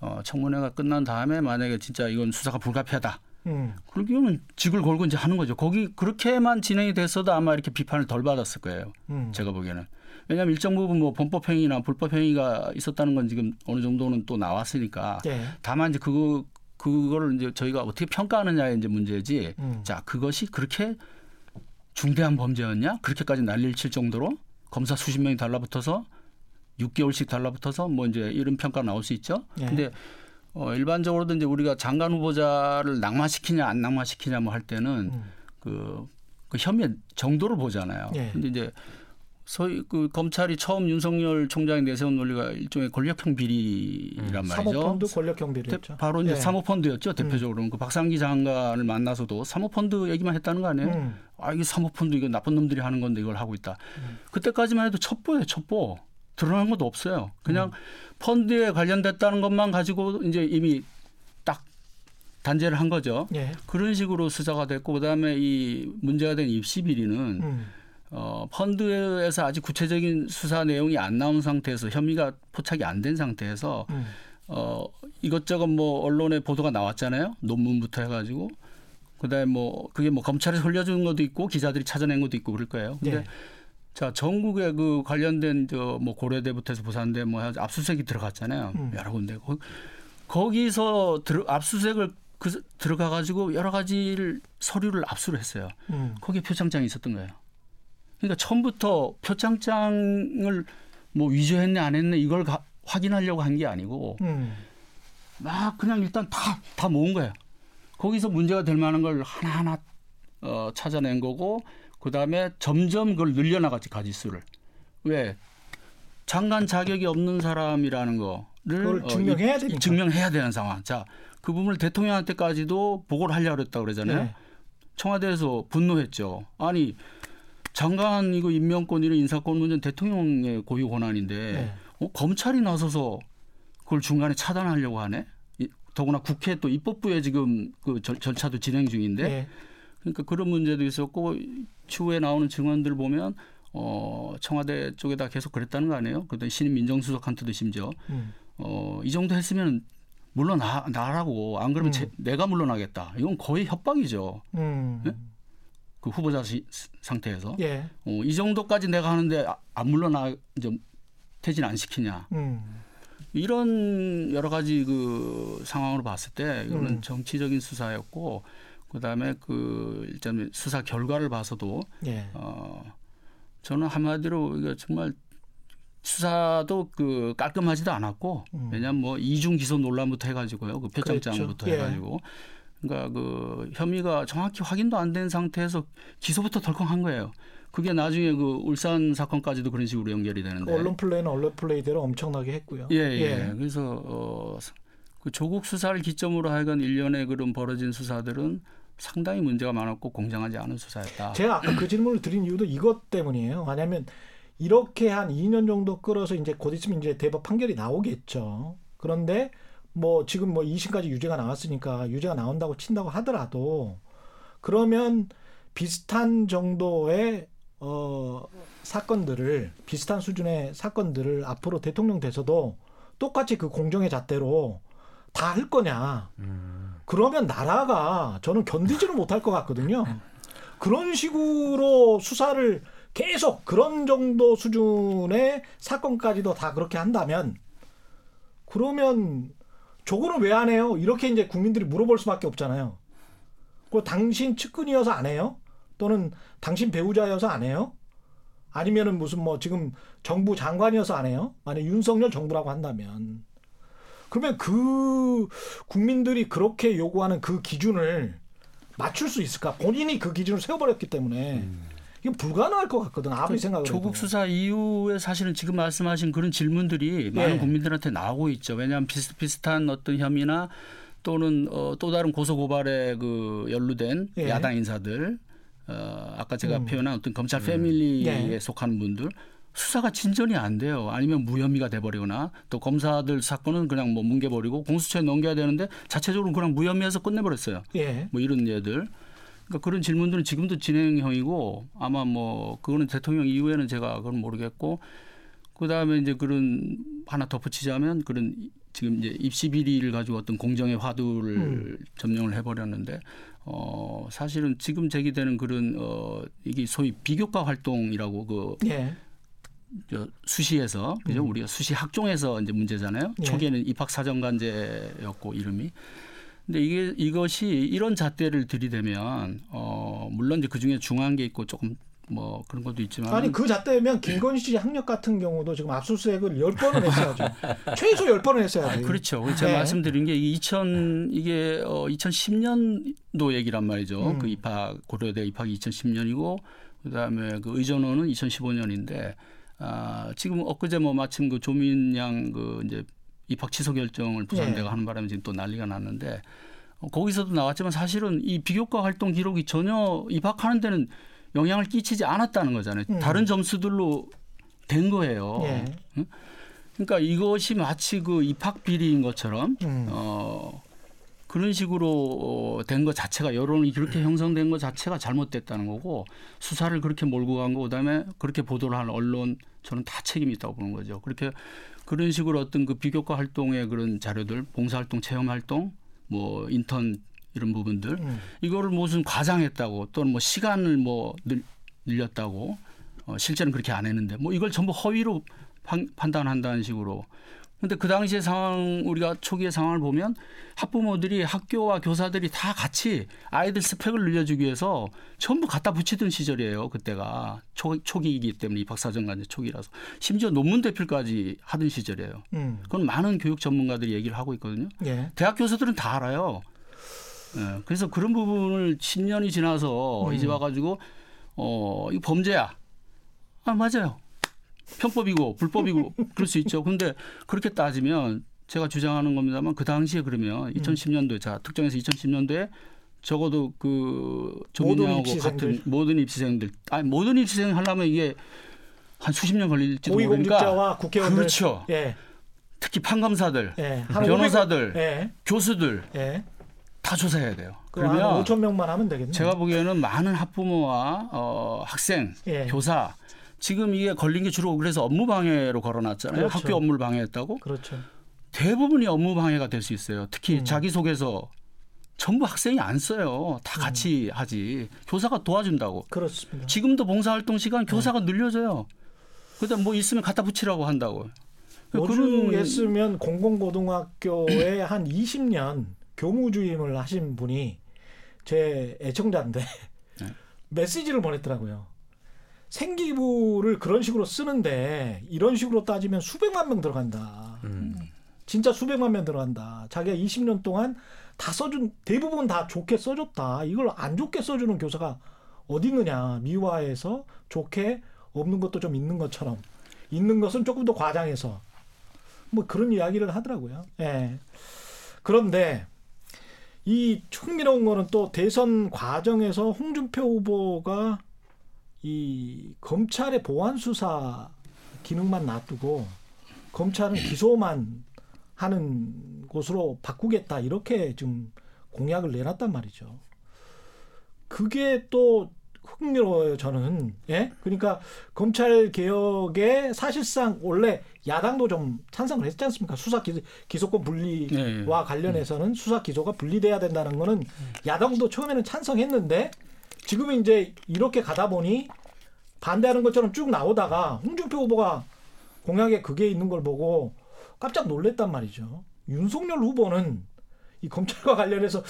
어 청문회가 끝난 다음에 만약에 진짜 이건 수사가 불가피하다. 음. 그러면 직을 걸고 이제 하는 거죠. 거기 그렇게만 진행이 됐어도 아마 이렇게 비판을 덜 받았을 거예요. 음. 제가 보기에는. 왜냐하면 일정 부분 뭐 범법 행위나 불법 행위가 있었다는 건 지금 어느 정도는 또 나왔으니까. 예. 다만 이제 그거 그거를 이제 저희가 어떻게 평가하느냐의 이제 문제지. 음. 자 그것이 그렇게 중대한 범죄였냐? 그렇게까지 난리를 칠 정도로 검사 수십 명이 달라붙어서 6개월씩 달라붙어서 뭐 이제 이런 평가 나올 수 있죠. 예. 근데 어 일반적으로도 이제 우리가 장관 후보자를 낙마시키냐 안 낙마시키냐 뭐 할 때는 음. 그, 그 혐의 정도를 보잖아요. 예. 근데 이제 소위 그 검찰이 처음 윤석열 총장이 내세운 논리가 일종의 권력형 비리란 말이죠. 사모펀드 권력형 비리였죠. 대- 바로 이제 예. 사모펀드였죠 대표적으로는 그 박상기 장관을 만나서도 사모펀드 얘기만 했다는 거 아니에요? 음. 아 이게 사모펀드 이거 나쁜 놈들이 하는 건데 이걸 하고 있다. 음. 그때까지만 해도 첩보예요 첩보. 드러난 것도 없어요. 그냥 음. 펀드에 관련됐다는 것만 가지고 이제 이미 딱 단죄를 한 거죠. 예. 그런 식으로 수사가 됐고 그다음에 이 문제가 된 입시 비리는 음. 어, 펀드에서 아직 구체적인 수사 내용이 안 나온 상태에서 혐의가 포착이 안 된 상태에서 음. 어, 이것저것 뭐 언론에 보도가 나왔잖아요. 논문부터 해가지고. 그다음에 뭐 그게 뭐 검찰에서 흘려준 것도 있고 기자들이 찾아낸 것도 있고 그럴 거예요. 근데 예. 자 전국에 그 관련된 저 뭐 고려대부터 해서 부산대 뭐 압수수색이 들어갔잖아요. 음. 여러 군데. 거, 거기서 들어, 압수수색을 그, 들어가 가지고 여러 가지를 서류를 압수를 했어요. 음. 거기에 표창장이 있었던 거예요. 그러니까 처음부터 표창장을 뭐 위조했네 안 했네 이걸 가- 확인하려고 한 게 아니고 음. 막 그냥 일단 다 다 모은 거예요. 거기서 문제가 될 만한 걸 하나하나 어, 찾아낸 거고 그 다음에 점점 그걸 늘려나갔지 가지수를 왜 장관 자격이 없는 사람이라는 거를 어, 증명해야 이- 되니까. 증명해야 되는 상황. 자 그 부분을 대통령한테까지도 보고를 하려고 그랬다 그러잖아요. 네. 청와대에서 분노했죠. 아니 장관 이거 임명권 이런 인사권 문제는 대통령의 고유 권한인데 네. 어, 검찰이 나서서 그걸 중간에 차단하려고 하네. 이- 더구나 국회 또 입법부에 지금 그 절, 절차도 진행 중인데 예. 그러니까 그런 문제도 있었고 추후에 나오는 증언들 보면 어, 청와대 쪽에다 계속 그랬다는 거 아니에요? 그다음 신임 민정수석한테도 심지어 음. 어, 이 정도 했으면 물론 나, 나라고 안 그러면 음. 제- 내가 물러나겠다. 이건 거의 협박이죠. 음. 네? 그 후보자 시, 상태에서 예. 어, 이 정도까지 내가 하는데 아- 안 물러나 좀 퇴진 안 시키냐 음. 이런 여러 가지 그 상황으로 봤을 때 이거는 음. 정치적인 수사였고 그다음에 그 일단 수사 결과를 봐서도 예. 어 저는 한마디로 이거 정말 수사도 그 깔끔하지도 않았고 음. 왜냐하면 뭐 이중 기소 논란부터 해가지고요 그 표창장부터 그렇죠. 예. 해가지고 그러니까 그 혐의가 정확히 확인도 안 된 상태에서 기소부터 덜컹한 거예요. 그게 나중에 그 울산 사건까지도 그런 식으로 연결이 되는데. 언론 플레이는 언론 플레이대로 엄청나게 했고요. 예, 예. 그래서 어, 그 조국 수사를 기점으로 하여간 일련의 그런 벌어진 수사들은 상당히 문제가 많았고 공정하지 않은 수사였다. 제가 아까 그 질문을 드린 이유도 이것 때문이에요. 왜냐하면 이렇게 한 2년 정도 끌어서 이제 곧 있으면 이제 대법 판결이 나오겠죠. 그런데 뭐 지금 뭐 2심까지 유죄가 나왔으니까 유죄가 나온다고 친다고 하더라도 그러면 비슷한 정도의 어 사건들을 비슷한 수준의 사건들을 앞으로 대통령 돼서도 똑같이 그 공정의 잣대로 다 할 거냐? 그러면 나라가 저는 견디지를 못할 것 같거든요. 그런 식으로 수사를 계속 그런 정도 수준의 사건까지도 다 그렇게 한다면 그러면 저거는 왜 안 해요? 이렇게 이제 국민들이 물어볼 수밖에 없잖아요. 그 당신 측근이어서 안 해요? 또는 당신 배우자여서 안 해요? 아니면은 무슨 뭐 지금 정부 장관이어서 안 해요? 만약 윤석열 정부라고 한다면 그러면 그 국민들이 그렇게 요구하는 그 기준을 맞출 수 있을까? 본인이 그 기준을 세워버렸기 때문에 이건 불가능할 것 같거든. 아무리 생각을 해도. 조국 수사 이후에 사실은 지금 말씀하신 그런 질문들이 많은 예. 국민들한테 나오고 있죠. 왜냐하면 비슷비슷한 어떤 혐의나 또는 어, 또 다른 고소 고발에 그 연루된 예. 야당 인사들, 어, 아까 제가 음. 표현한 어떤 검찰 패밀리에 예. 속하는 분들 수사가 진전이 안 돼요. 아니면 무혐의가 돼버리거나 또 검사들 사건은 그냥 뭐 뭉개버리고 공수처에 넘겨야 되는데 자체적으로 그냥 무혐의해서 끝내버렸어요. 예. 뭐 이런 예들. 그러니까 그런 질문들은 지금도 진행형이고 아마 뭐 그거는 대통령 이후에는 제가 그건 모르겠고 그다음에 이제 그런 하나 덧붙이자면 그런 지금 이제 입시 비리를 가지고 어떤 공정의 화두를 음. 점령을 해버렸는데 어 사실은 지금 제기되는 그런 어 이게 소위 비교과 활동이라고 그 예. 저 수시에서 그죠 음. 우리가 수시 학종에서 이제 문제잖아요. 예. 초기에는 입학 사정관제였고 이름이. 근데 이게 이것이 이런 잣대를 들이대면 어 물론 이제 그 중에 중요한 게 있고 조금 뭐 그런 것도 있지만 아니 그 잣대면 김건희 씨 학력 같은 경우도 지금 압수수색을 열 번을 했어야죠. 최소 열 번을 했어야 돼요. 그렇죠. 제가 네. 말씀드린 게 2000 이게 어 2010년도 얘기란 말이죠. 음. 그 입학 고려대 입학이 2010년이고 그다음에 그 의전원은 2015년인데 아 지금 엊그제 뭐 마침 그 조민양 그 이제 입학 취소 결정을 부산대가 네. 하는 바람에 지금 또 난리가 났는데 어, 거기서도 나왔지만 사실은 이 비교과 활동 기록이 전혀 입학하는 데는 영향을 끼치지 않았다는 거잖아요. 음. 다른 점수들로 된 거예요. 예. 그러니까 이것이 마치 그 입학 비리인 것처럼 음. 어 그런 식으로 어, 된것 자체가 여론이 그렇게 형성된 것 자체가 잘못됐다는 거고 수사를 그렇게 몰고 간 거 그다음에 그렇게 보도를 한 언론 저는 다 책임이 있다고 보는 거죠. 그렇게 그런 식으로 어떤 그 비교과 활동의 그런 자료들, 봉사활동, 체험활동, 뭐 인턴 이런 부분들 음. 이거를 무슨 과장했다고 또는 뭐 시간을 뭐 늘, 늘렸다고 어, 실제는 그렇게 안 했는데 뭐 이걸 전부 허위로 판, 판단한다는 식으로 근데 그 당시의 상황 우리가 초기의 상황을 보면 학부모들이 학교와 교사들이 다 같이 아이들 스펙을 늘려주기 위해서 전부 갖다 붙이던 시절이에요 그때가 초, 초기이기 때문에 입학사정관제 초기라서 심지어 논문 대필까지 하던 시절이에요 음. 그건 많은 교육 전문가들이 얘기를 하고 있거든요 예. 대학 교수들은 다 알아요. 예, 그래서 그런 부분을 10년이 지나서 음. 이제 와가지고 어 이거 범죄야. 아 맞아요. 편법이고 불법이고 그럴 수 있죠. 근데 그렇게 따지면 제가 주장하는 겁니다만 그 당시에 그러면 2010년도에 자 특정해서 2010년도에 적어도 그 조민영하고. 같은 모든 입시생들 아니 모든 입시생 하려면 이게 한 수십 년 걸릴지도 모르니까 국회의원들. 그렇죠. 예. 특히 판검사들, 예. 한 변호사들, 500, 예. 교수들 예. 다 조사해야 돼요. 그러면 그러면 5천 명만 하면 되겠네. 제가 보기에는 많은 학부모와 어, 학생, 예. 교사 지금 이게 걸린 게 주로 그래서 업무 방해로 걸어놨잖아요. 그렇죠. 학교 업무를 방해했다고 그렇죠. 대부분이 업무 방해가 될 수 있어요. 특히 음. 자기소개서 전부 학생이 안 써요. 음. 다 같이 하지. 교사가 도와준다고. 그렇습니다. 지금도 봉사활동 시간 교사가 네. 늘려줘요. 그다음 뭐 있으면 갖다 붙이라고 한다고. 노주했으면 공공고등학교에 한 20년 교무주임을 하신 분이 제 애청자인데 네. 메시지를 보냈더라고요. 생기부를 그런 식으로 쓰는데 이런 식으로 따지면 수백만 명 들어간다. 음. 진짜 수백만 명 들어간다. 자기가 20년 동안 다 써준 대부분 다 좋게 써줬다. 이걸 안 좋게 써주는 교사가 어디 있느냐. 미화해서 좋게 없는 것도 좀 있는 것처럼 있는 것은 조금 더 과장해서 뭐 그런 이야기를 하더라고요. 예. 그런데 이 흥미로운 거는 또 대선 과정에서 홍준표 후보가 이 검찰의 보안 수사 기능만 놔두고 검찰은 기소만 하는 곳으로 바꾸겠다 이렇게 지금 공약을 내놨단 말이죠. 그게 또 흥미로워요 저는 예 그러니까 검찰 개혁에 사실상 원래 야당도 좀 찬성을 했지 않습니까 수사 기소, 기소권 분리와 네. 관련해서는 수사 기소가 분리돼야 된다는 거는 야당도 처음에는 찬성했는데 지금은 이제 이렇게 가다 보니 반대하는 것처럼 쭉 나오다가 홍준표 후보가 공약에 그게 있는 걸 보고 깜짝 놀랐단 말이죠 윤석열 후보는 이 검찰과 관련해서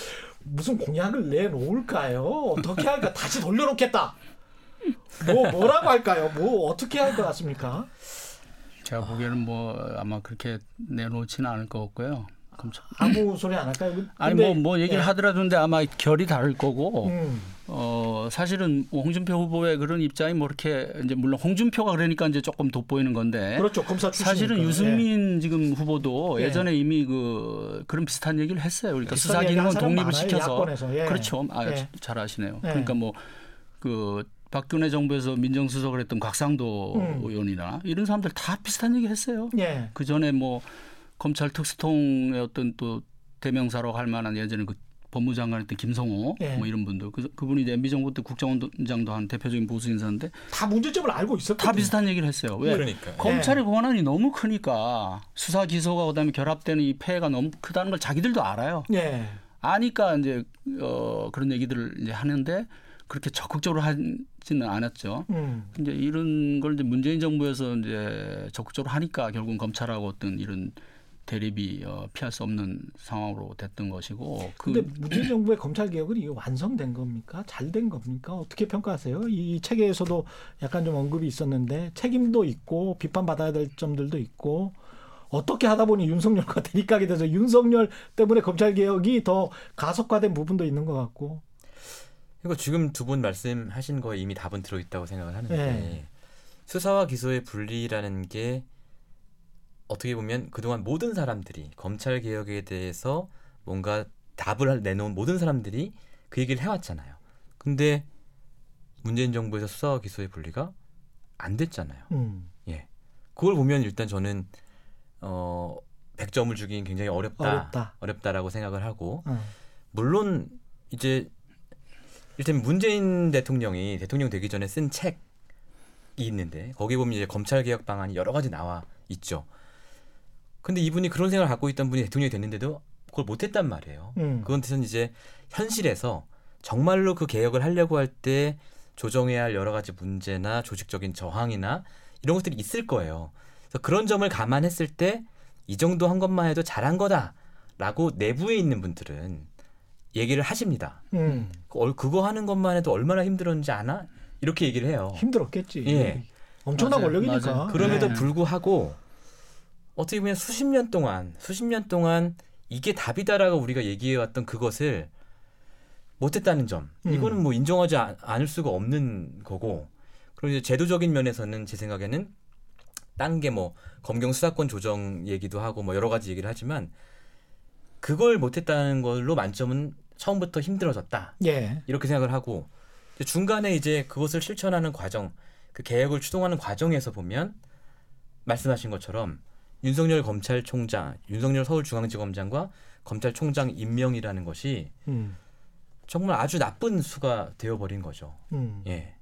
무슨 공약을 내놓을까요? 어떻게 할까? 다시 돌려놓겠다. 뭐 뭐라고 할까요? 뭐 어떻게 할 것 같습니까? 제가 보기에는 뭐 아마 그렇게 내놓지는 않을 것 같고요. 검찰. 아무 소리 안 할까요? 근데- 아니 뭐뭐 얘기를 예. 하더라도 근데 아마 결이 다를 거고 음, 어 사실은 뭐 홍준표 후보의 그런 입장이 뭐 이렇게 이제 물론 홍준표가 그러니까 이제 조금 돋보이는 건데 그렇죠. 검사 출신. 사실은 유승민 지금 후보도 예. 예전에 이미 그 그런 비슷한 얘기를 했어요. 그러니까 수사기능은 독립을 많아요, 시켜서. 예. 그렇죠. 아, 예. 잘 아시네요. 예. 그러니까 뭐그 박근혜 정부에서 민정수석을 했던 곽상도 음. 의원이나 이런 사람들 다 비슷한 얘기 했어요. 예. 그 전에 뭐 검찰 특수통의 어떤 또 대명사라고 할 만한 예전에 그 법무장관 했던 김성호 예. 뭐 이런 분들 그, 그분이 이제 MB 정부 때 국정원장도 한 대표적인 보수 인사인데 다 문제점을 알고 있었거든요. 다 비슷한 얘기를 했어요. 왜 그러니까 검찰의 권한이 너무 크니까 수사 기소가 그다음에 결합되는 이 폐해가 너무 크다는 걸 자기들도 알아요. 예. 아니까 이제 어 그런 얘기들을 이제 하는데 그렇게 적극적으로 하지는 않았죠. 음. 이제 이런 걸 이제 문재인 정부에서 이제 적극적으로 하니까 결국은 검찰하고 어떤 이런 대립이 어, 피할 수 없는 상황으로 됐던 것이고 그 근데 문재인 정부의 검찰 개혁은 이게 완성된 겁니까? 잘 된 겁니까? 어떻게 평가하세요? 이 책에서도 약간 좀 언급이 있었는데 책임도 있고 비판 받아야 될 점들도 있고 어떻게 하다 보니 윤석열과 대립하게 돼서 윤석열 때문에 검찰 개혁이 더 가속화된 부분도 있는 것 같고. 이거 지금 두 분 말씀하신 거에 이미 답은 들어있다고 생각을 하는데 네. 수사와 기소의 분리라는 게 어떻게 보면 그동안 모든 사람들이 검찰 개혁에 대해서 뭔가 답을 할- 내놓은 모든 사람들이 그 얘기를 해왔잖아요. 근데 문재인 정부에서 수사와 기소의 분리가 안 됐잖아요. 음. 예. 그걸 보면 일단 저는 어 100점을 주긴 굉장히 어렵다. 어렵다. 어렵다라고 생각을 하고 어. 물론 이제 일단 문재인 대통령이 대통령 되기 전에 쓴 책이 있는데 거기 보면 이제 검찰 개혁 방안이 여러 가지 나와 있죠. 근데 이분이 그런 생각을 갖고 있던 분이 대통령이 됐는데도 그걸 못했단 말이에요. 음. 그건 뜻은 이제 현실에서 정말로 그 개혁을 하려고 할 때 조정해야 할 여러 가지 문제나 조직적인 저항이나 이런 것들이 있을 거예요. 그래서 그런 점을 감안했을 때 이 정도 한 것만 해도 잘한 거다라고 내부에 있는 분들은 얘기를 하십니다. 음. 그 얼- 그거 하는 것만 해도 얼마나 힘들었는지 아나? 이렇게 얘기를 해요. 힘들었겠지. 예. 엄청난 맞아요. 권력이니까. 맞아요. 그럼에도 네. 불구하고 어떻게 보면 수십 년 동안 수십 년 동안 이게 답이다라고 우리가 얘기해왔던 그것을 못했다는 점 음. 이거는 뭐 인정하지 않- 않을 수가 없는 거고 그리고 이제 제도적인 면에서는 제 생각에는 딴 게 뭐 검경 수사권 조정 얘기도 하고 뭐 여러 가지 얘기를 하지만 그걸 못했다는 걸로 만점은 처음부터 힘들어졌다 예. 이렇게 생각을 하고 중간에 이제 그것을 실천하는 과정, 그 개혁을 추동하는 과정에서 보면 말씀하신 것처럼 윤석열 검찰총장, 윤석열 서울중앙지검장과 검찰총장 임명이라는 것이 음. 정말 아주 나쁜 수가 되어버린 거죠. 음. 예,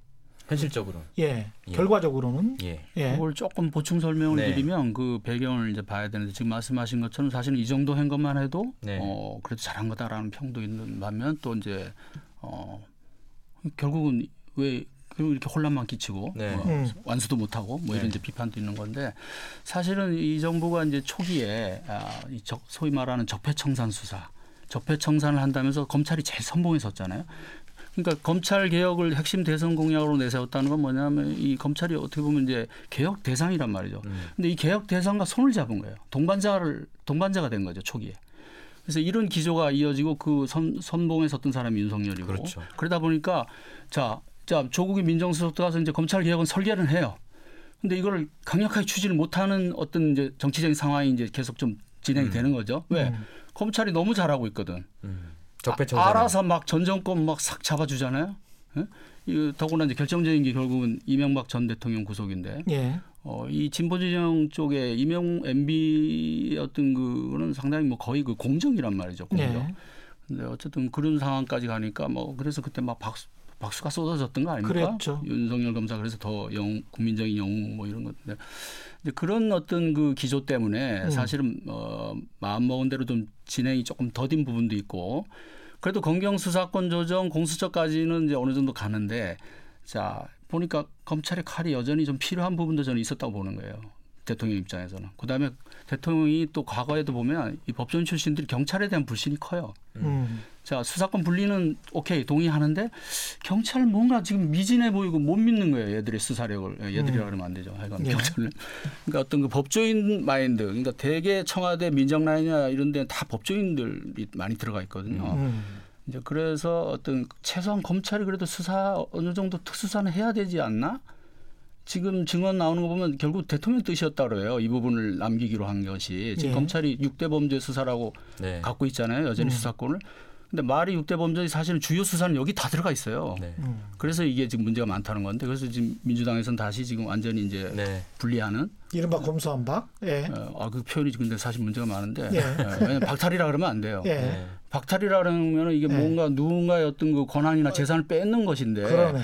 현실적으로. 예. 예. 결과적으로는 예, 예. 그걸 조금 보충 설명을 네. 드리면 그 배경을 이제 봐야 되는데 지금 말씀하신 것처럼 사실은 이 정도 한 것만 해도 네. 어 그래도 잘한 거다라는 평도 있는 반면 또 이제 어 결국은 왜 그리고 이렇게 혼란만 끼치고 네. 어, 음. 완수도 못하고 뭐 이런 네. 이제 비판도 있는 건데 사실은 이 정부가 이제 초기에 아, 이 적, 소위 말하는 적폐청산 수사, 적폐청산을 한다면서 검찰이 제일 선봉에 섰잖아요. 그러니까 검찰 개혁을 핵심 대선 공약으로 내세웠다는 건 뭐냐면 이 검찰이 어떻게 보면 이제 개혁 대상이란 말이죠. 음. 근데 이 개혁 대상과 손을 잡은 거예요. 동반자를 동반자가 된 거죠 초기에. 그래서 이런 기조가 이어지고 그 선, 선봉에 섰던 사람이 윤석열이고 그렇죠. 그러다 보니까 자, 자 조국의 민정수석 들어가서 이제 검찰 개혁은 설계는 해요. 근데 이거를 강력하게 추진을 못하는 어떤 이제 정치적인 상황이 이제 계속 좀 진행이 음. 되는 거죠. 왜 음. 검찰이 너무 잘하고 있거든. 음. 적폐청산. 알아서 막 전 정권 막 싹 잡아주잖아요. 예? 이 더구나 이제 결정적인 게 결국은 이명박 전 대통령 구속인데 예. 어, 이 진보 진영 쪽에 이명 MB 어떤 그거는 상당히 뭐 거의 그 공정이란 말이죠. 공정. 예. 근데 어쨌든 그런 상황까지 가니까 뭐 그래서 그때 막 박수 박수가 쏟아졌던 거 아닙니까? 그랬죠. 윤석열 검사 그래서 더 영, 국민적인 영웅 뭐 이런 것인데 이제 그런 어떤 그 기조 때문에 음. 사실은 어, 마음 먹은 대로 좀 진행이 조금 더딘 부분도 있고 그래도 검경 수사권 조정 공수처까지는 이제 어느 정도 가는데 자 보니까 검찰의 칼이 여전히 좀 필요한 부분도 저는 있었다고 보는 거예요. 대통령 입장에서는. 그다음에 대통령이 또 과거에도 보면 이 법조인 출신들이 경찰에 대한 불신이 커요. 음. 자 수사권 분리는 오케이 동의하는데 경찰 뭔가 지금 미진해 보이고 못 믿는 거예요 얘들의 수사력을 예, 얘들이라 음. 그러면 안 되죠 하여간 예. 경찰은 그러니까 어떤 그 법조인 마인드 그러니까 대개 청와대 민정라인이나 이런 데는 다 법조인들이 많이 들어가 있거든요 음. 이제 그래서 어떤 최소한 검찰이 그래도 수사 어느 정도 특수사는 해야 되지 않나 지금 증언 나오는 거 보면 결국 대통령 뜻이었다 그래요 이 부분을 남기기로 한 것이 지금 예. 검찰이 6대 범죄 수사라고 네. 갖고 있잖아요. 여전히 음. 수사권을. 근데 말이 6대 범죄이 사실은 주요 수사는 여기 다 들어가 있어요. 네. 음. 그래서 이게 지금 문제가 많다는 건데 그래서 지금 민주당에서는 다시 지금 완전히 이제 네. 분리하는 이른바 검수한박. 예. 어, 아, 그 표현이 근데 사실 문제가 많은데 예. 예, 왜냐면 박탈이라 그러면 안 돼요. 예. 네. 박탈이라 그러면 이게 예. 뭔가 누군가의 어떤 그 권한이나 재산을 뺏는 것인데 그러네.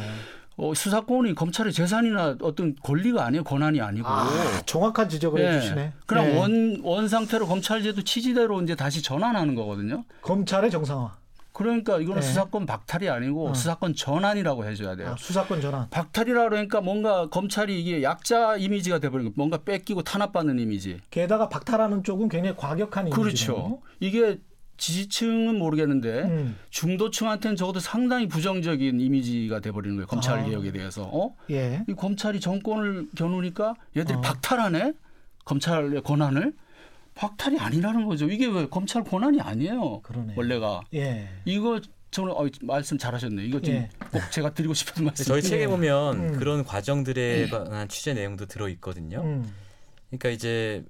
어, 수사권이 검찰의 재산이나 어떤 권리가 아니에요. 권한이 아니고. 아, 정확한 지적을 예. 해주시네. 그냥 예. 원, 원 상태로 검찰제도 취지대로 이제 다시 전환하는 거거든요. 검찰의 정상화. 그러니까 이거는 네. 수사권 박탈이 아니고 어. 수사권 전환이라고 해줘야 돼요. 아, 수사권 전환. 박탈이라 그러니까 뭔가 검찰이 이게 약자 이미지가 돼버린 거 뭔가 뺏기고 탄압받는 이미지. 게다가 박탈하는 쪽은 굉장히 과격한 이미지로. 그렇죠. 이게 지지층은 모르겠는데 음. 중도층한테는 적어도 상당히 부정적인 이미지가 돼버리는 거예요. 검찰 아. 개혁에 대해서. 어? 예. 이 검찰이 정권을 겨누니까 얘들이 어. 박탈하네? 검찰의 권한을? 박탈이 아니라는 거죠. 이게 왜 검찰 권한이 아니에요. 그러네. 원래가. 예. 이거 저는 어, 말씀 잘하셨네요. 이거 지금 예. 꼭 제가 드리고 싶은 말씀. 저희 책에 예. 보면 음. 그런 과정들에 관한 취재 내용도 들어 있거든요. 음. 그러니까 이제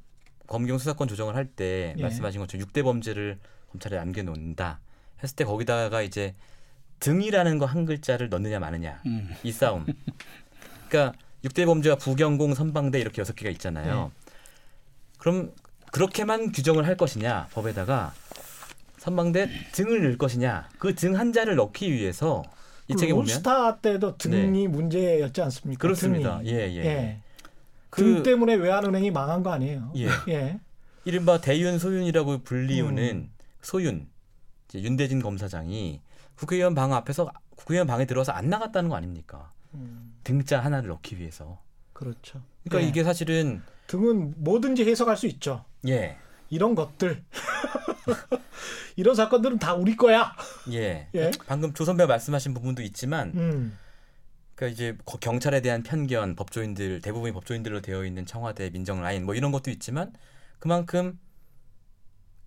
검경 수사권 조정을 할때 예. 말씀하신 것처럼 6대 범죄를 검찰에 남겨놓는다 했을 때 거기다가 이제 등이라는 거 한 글자를 넣느냐 마느냐 음. 이 싸움. 그러니까 6대 범죄와 부경공 선방대 이렇게 여섯 개가 있잖아요. 그럼 그렇게만 규정을 할 것이냐 법에다가 선방대 등을 넣을 것이냐 그 등 한자를 넣기 위해서 이그 책에 보면 올스타 때도 등이 문제였지 않습니까? 그렇습니다. 등이. 예, 예. 예. 그- 등 때문에 외환은행이 망한 거 아니에요? 예. 예. 이른바 대윤 소윤이라고 불리우는 음. 소윤 이제 윤대진 검사장이 국회의원 방 앞에서 국회의원 방에 들어서 안 나갔다는 거 아닙니까? 음, 등자 하나를 넣기 위해서. 그렇죠. 그러니까 예. 이게 사실은 등은 뭐든지 해석할 수 있죠. 예, 이런 것들. 이런 사건들은 다 우리 거야. 예. 예. 방금 조 선배가 말씀하신 부분도 있지만, 음. 그러니까 이제 거- 경찰에 대한 편견, 법조인들 대부분이 법조인들로 되어 있는 청와대 민정 라인 뭐 이런 것도 있지만 그만큼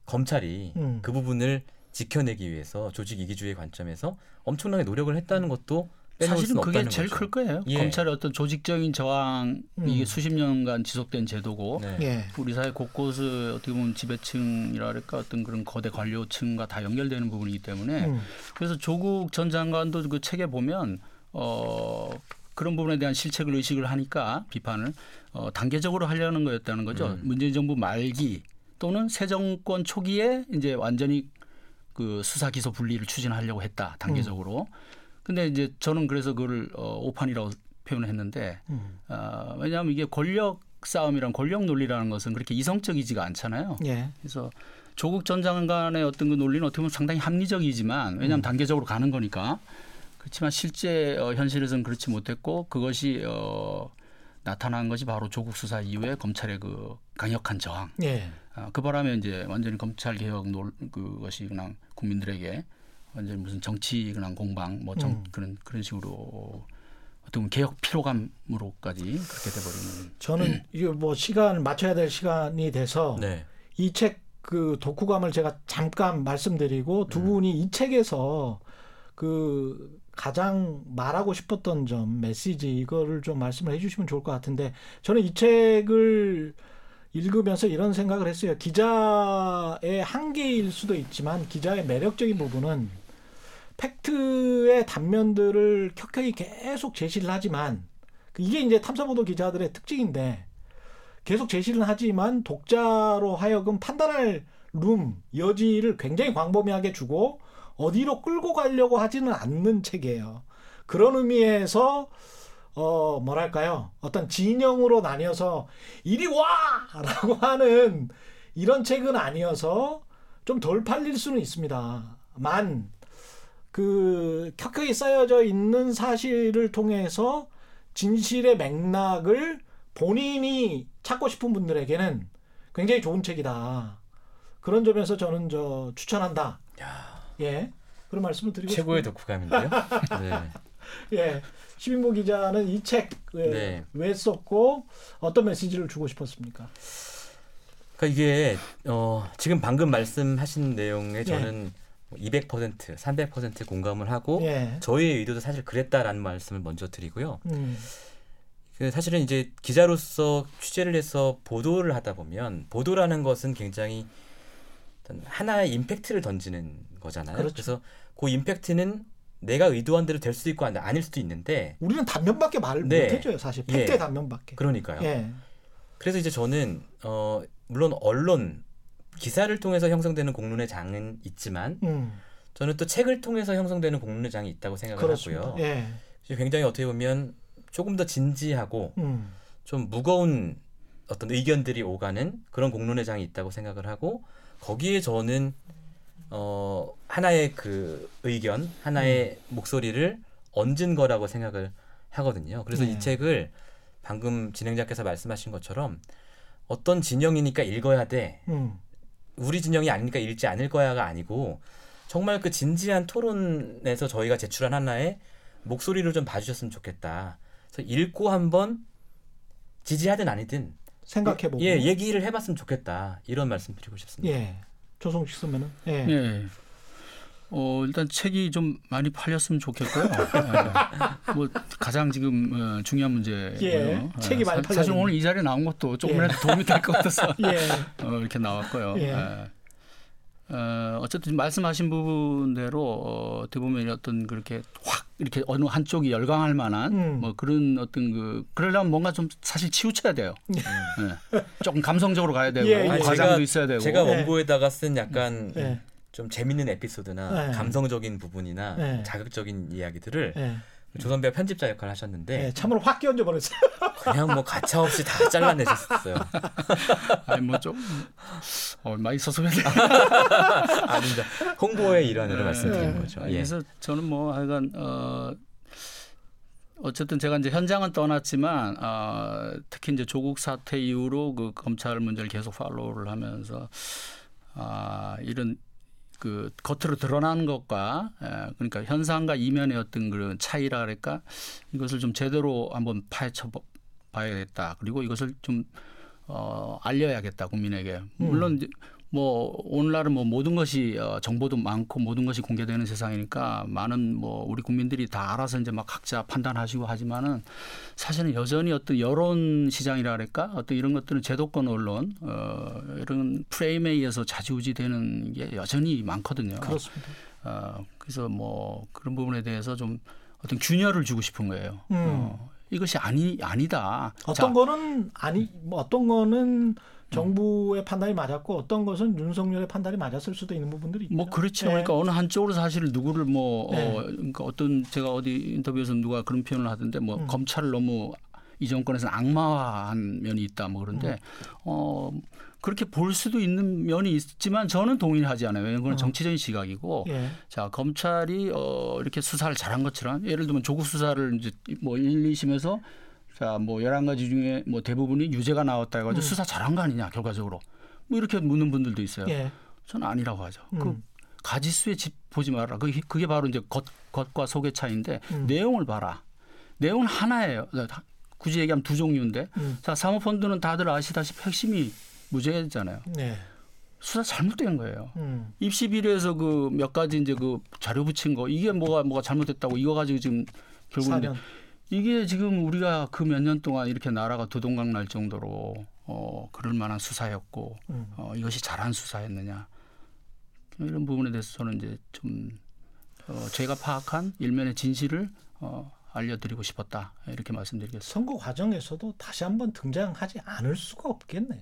검찰이 음. 그 부분을 지켜내기 위해서 조직 이기주의 관점에서 엄청나게 노력을 했다는 것도 빼놓을 사실은 그게 제일 거죠. 클 거예요. 예. 검찰의 어떤 조직적인 저항 음. 이게 수십 년간 지속된 제도고 네. 예. 우리 사회 곳곳을 어떻게 보면 지배층이라 할까 어떤 그런 거대 관료층과 다 연결되는 부분이기 때문에 음. 그래서 조국 전 장관도 그 책에 보면 어 그런 부분에 대한 실책을 의식을 하니까 비판을 어 단계적으로 하려는 거였다는 거죠. 음. 문재인 정부 말기 또는 새 정권 초기에 이제 완전히 그 수사 기소 분리를 추진하려고 했다 단계적으로. 근데 이제 저는 그래서 그걸 어, 오판이라고 표현했는데 음. 어, 왜냐하면 이게 권력 싸움이란 권력 논리라는 것은 그렇게 이성적이지가 않잖아요. 예. 그래서 조국 전 장관의 어떤 그 논리는 어떻게 보면 상당히 합리적이지만 왜냐하면 음. 단계적으로 가는 거니까 그렇지만 실제 어, 현실에서는 그렇지 못했고 그것이 어, 나타난 것이 바로 조국 수사 이후에 검찰의 그 강력한 저항. 예. 아, 그 바람에 이제 완전히 검찰 개혁 놀 그것이 그냥 국민들에게 완전히 무슨 정치 그냥 공방 뭐 정, 음. 그런 그런 식으로 어떻게 보면 개혁 피로감으로까지 그렇게 돼버리는. 저는 이게 뭐 시간 맞춰야 될 시간이 돼서 네. 이책 그 독후감을 제가 잠깐 말씀드리고 두 분이 이 책에서 그 가장 말하고 싶었던 점 메시지 이거를 좀 말씀을 해주시면 좋을 것 같은데 저는 이 책을 읽으면서 이런 생각을 했어요. 기자의 한계일 수도 있지만 기자의 매력적인 부분은 팩트의 단면들을 켜켜이 계속 제시를 하지만 이게 이제 탐사보도 기자들의 특징인데 계속 제시를 하지만 독자로 하여금 판단할 룸 여지를 굉장히 광범위하게 주고 어디로 끌고 가려고 하지는 않는 책이에요. 그런 의미에서 어 뭐랄까요 어떤 진영으로 나뉘어서 이리 와라고 하는 이런 책은 아니어서 좀 덜 팔릴 수는 있습니다 만 그 켜켜이 쌓여져 있는 사실을 통해서 진실의 맥락을 본인이 찾고 싶은 분들에게는 굉장히 좋은 책이다. 그런 점에서 저는 저 추천한다. 예. 그런 말씀을 드리고 최고의 싶습니다. 독후감인데요. 네. 예. 시민보 기자는 이 책왜 네. 왜 썼고 어떤 메시지를 주고 싶었습니까? 그러니까 이게 어, 지금 방금 말씀하신 예. 내용에 저는 200% 300% 공감을 하고 예. 저희의 의도도 사실 그랬다라는 말씀을 먼저 드리고요. 음. 그 사실은 이제 기자로서 취재를 해서 보도를 하다 보면 보도라는 것은 굉장히 하나의 임팩트를 던지는 거잖아요. 그렇죠. 그래서 그 임팩트는 내가 의도한 대로 될 수도 있고 아닐 수도 있는데 우리는 단면밖에 말을 네. 못 해줘요, 사실. 팩트의 예. 단면밖에. 그러니까요. 예. 그래서 이제 저는 어 물론 언론 기사를 통해서 형성되는 공론의 장은 있지만 음. 저는 또 책을 통해서 형성되는 공론의 장이 있다고 생각을 그렇습니다. 하고요. 예. 굉장히 어떻게 보면 조금 더 진지하고 음. 좀 무거운 어떤 의견들이 오가는 그런 공론의 장이 있다고 생각을 하고 거기에 저는 어 하나의 그 의견, 하나의 목소리를 얹은 거라고 생각을 하거든요. 그래서 네. 이 책을 방금 진행자께서 말씀하신 것처럼 어떤 진영이니까 읽어야 돼. 음. 우리 진영이 아니니까 읽지 않을 거야가 아니고 정말 그 진지한 토론에서 저희가 제출한 하나의 목소리를 좀 봐주셨으면 좋겠다. 그래서 읽고 한번 지지하든 아니든 생각해보고. 예 얘기를 해봤으면 좋겠다 이런 말씀 드리고 싶습니다. 예. 조성식 선배는. 예. 예. 어, 일단 책이 좀 많이 팔렸으면 좋겠고요. 예. 뭐 가장 지금 어, 중요한 문제고요. 예, 책이 많이 사, 사실. 오늘 이 자리에 나온 것도 조금이라도 도움이 될 것 같아서 예. 어, 이렇게 나왔고요. 예. 예. 어, 어쨌든 말씀하신 부분대로 어, 어떻게 보면 어떤 그렇게 확 이렇게 어느 한쪽이 열광할 만한 음. 뭐 그런 어떤 그 그러려면 뭔가 좀 사실 치우쳐야 돼요. 예. 조금 감성적으로 가야 되고 예, 예. 과장도 제가- 있어야 되고. 제가 네. 원고에다가 쓴 약간 예. 좀 재밌는 에피소드나 네. 감성적인 부분이나 네. 자극적인 이야기들을 예. 조선배가 편집자 역할 을 하셨는데 예. 참으로 확 끼얹어 버렸어요. 그냥 뭐 가차 없이 다 잘라내셨어요. 아니 뭐좀 어, 많이 섭섭했네. 아닙니다. 홍보의 일환으로 네. 말씀드린 네. 거죠. 아니, 예. 그래서 저는 뭐 하여간 어 어쨌든 제가 이제 현장은 떠났지만 어, 특히 이제 조국 사태 이후로 그 검찰 문제를 계속 팔로우를 하면서 아 이런 그 겉으로 드러난 것과 에, 그러니까 현상과 이면의 어떤 그런 차이라 그럴까 이것을 좀 제대로 한번 파헤쳐 보- 봐야겠다. 그리고 이것을 좀 어, 알려야겠다 국민에게. 물론 이제 뭐 오늘날은 뭐 모든 것이 어, 정보도 많고 모든 것이 공개되는 세상이니까 많은 뭐 우리 국민들이 다 알아서 이제 막 각자 판단하시고 하지만은 사실은 여전히 어떤 여론 시장이라 그럴까 어떤 이런 것들은 제도권 언론 어, 이런 프레임에 의해서 좌지우지되는 게 여전히 많거든요. 그렇습니다. 어, 그래서 뭐 그런 부분에 대해서 좀 어떤 균열을 주고 싶은 거예요. 음. 어, 이것이 아니 아니다. 어떤 자, 거는 아니 뭐 어떤 거는 정부의 판단이 맞았고 어떤 것은 윤석열의 판단이 맞았을 수도 있는 부분들이 있죠. 뭐 그렇죠. 예. 그러니까 어느 한쪽으로 사실 누구를 뭐 네. 어, 그러니까 어떤 제가 어디 인터뷰에서 누가 그런 표현을 하던데 뭐 음. 검찰을 너무 이 정권에서는 악마화한 면이 있다 뭐 그런데 음. 어 그렇게 볼 수도 있는 면이 있지만 저는 동의하지 않아요. 왜냐하면 그건 어. 정치적인 시각이고 예. 자 검찰이 어 이렇게 수사를 잘한 것처럼 예를 들면 조국 수사를 이제 뭐 1, 2심에서 자 뭐 11가지 중에 뭐 대부분이 유죄가 나왔다 해가지고 음. 수사 잘한 거 아니냐 결과적으로 뭐 이렇게 묻는 분들도 있어요. 예. 저는 아니라고 하죠. 그 음. 가지수에 집 보지 마라. 그게, 그게 바로 이제 겉, 겉과 속의 차이인데 음. 내용을 봐라. 내용은 하나예요. 굳이 얘기하면 두 종류인데 음. 자 사모펀드는 다들 아시다시피 핵심이 무죄잖아요. 네. 수사 잘못된 거예요. 음. 입시 비리에서 그 몇 가지 이제 그 자료 붙인 거 이게 뭐가 뭐가 잘못됐다고 이거 가지고 지금 결국 은 4년. 이게 지금 우리가 그 몇 년 동안 이렇게 나라가 두동강 날 정도로 어, 그럴 만한 수사였고 음. 어, 이것이 잘한 수사였느냐 이런 부분에 대해서 저는 이제 좀 어, 제가 파악한 일면의 진실을 어, 알려드리고 싶었다 이렇게 말씀드리겠습니다. 선거 과정에서도 다시 한번 등장하지 않을 수가 없겠네요.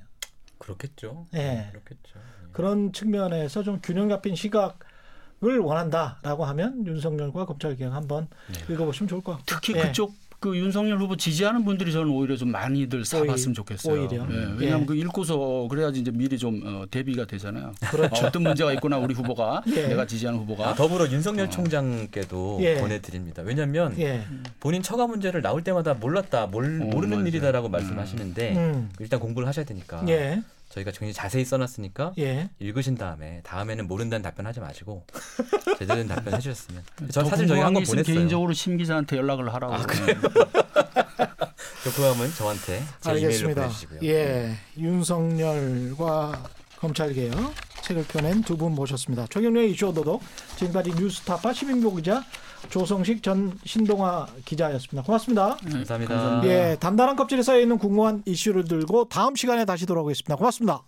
그렇겠죠. 예. 그렇겠죠. 예. 그런 측면에서 좀 균형 잡힌 시각을 원한다라고 하면 윤석열과 검찰개혁 한번 읽어보시면 좋을 것 같고 특히 예. 그쪽 그 윤석열 후보 지지하는 분들이 저는 오히려 좀 많이들 사봤으면 좋겠어요. 오히려. 예, 예. 왜냐하면 그 읽고서 그래야지 이제 미리 좀 어, 대비가 되잖아요. 그렇죠. 어, 어떤 문제가 있구나 우리 후보가 예. 내가 지지하는 후보가 아, 더불어 윤석열 총장께도 예. 보내드립니다. 왜냐하면 예. 본인 처가 문제를 나올 때마다 몰랐다, 몰, 어, 모르는 맞아요. 일이다라고 음. 말씀하시는데 음. 일단 공부를 하셔야 되니까 예. 저희가 굉장히 자세히 써놨으니까 예. 읽으신 다음에 다음에는 모른다는 답변하지 마시고 제대로 된 답변 해주셨으면. 저더 사실 저희 있으면 보냈어요. 개인적으로 심 기자한테 연락을 하라고. 아, 그래요? 저 그함은 저한테 제 이메일로 알겠습니다. 보내주시고요. 예. 윤석열과 검찰개혁 책을 펴낸 두 분 모셨습니다. 최경련의 이슈 오도독 지금까지 뉴스타파 시민보 기자 조성식 전 신동아 기자였습니다. 고맙습니다. 감사합니다. 감사합니다. 예, 단단한 껍질에 쌓여 있는 궁금한 이슈를 들고 다음 시간에 다시 돌아오겠습니다. 고맙습니다.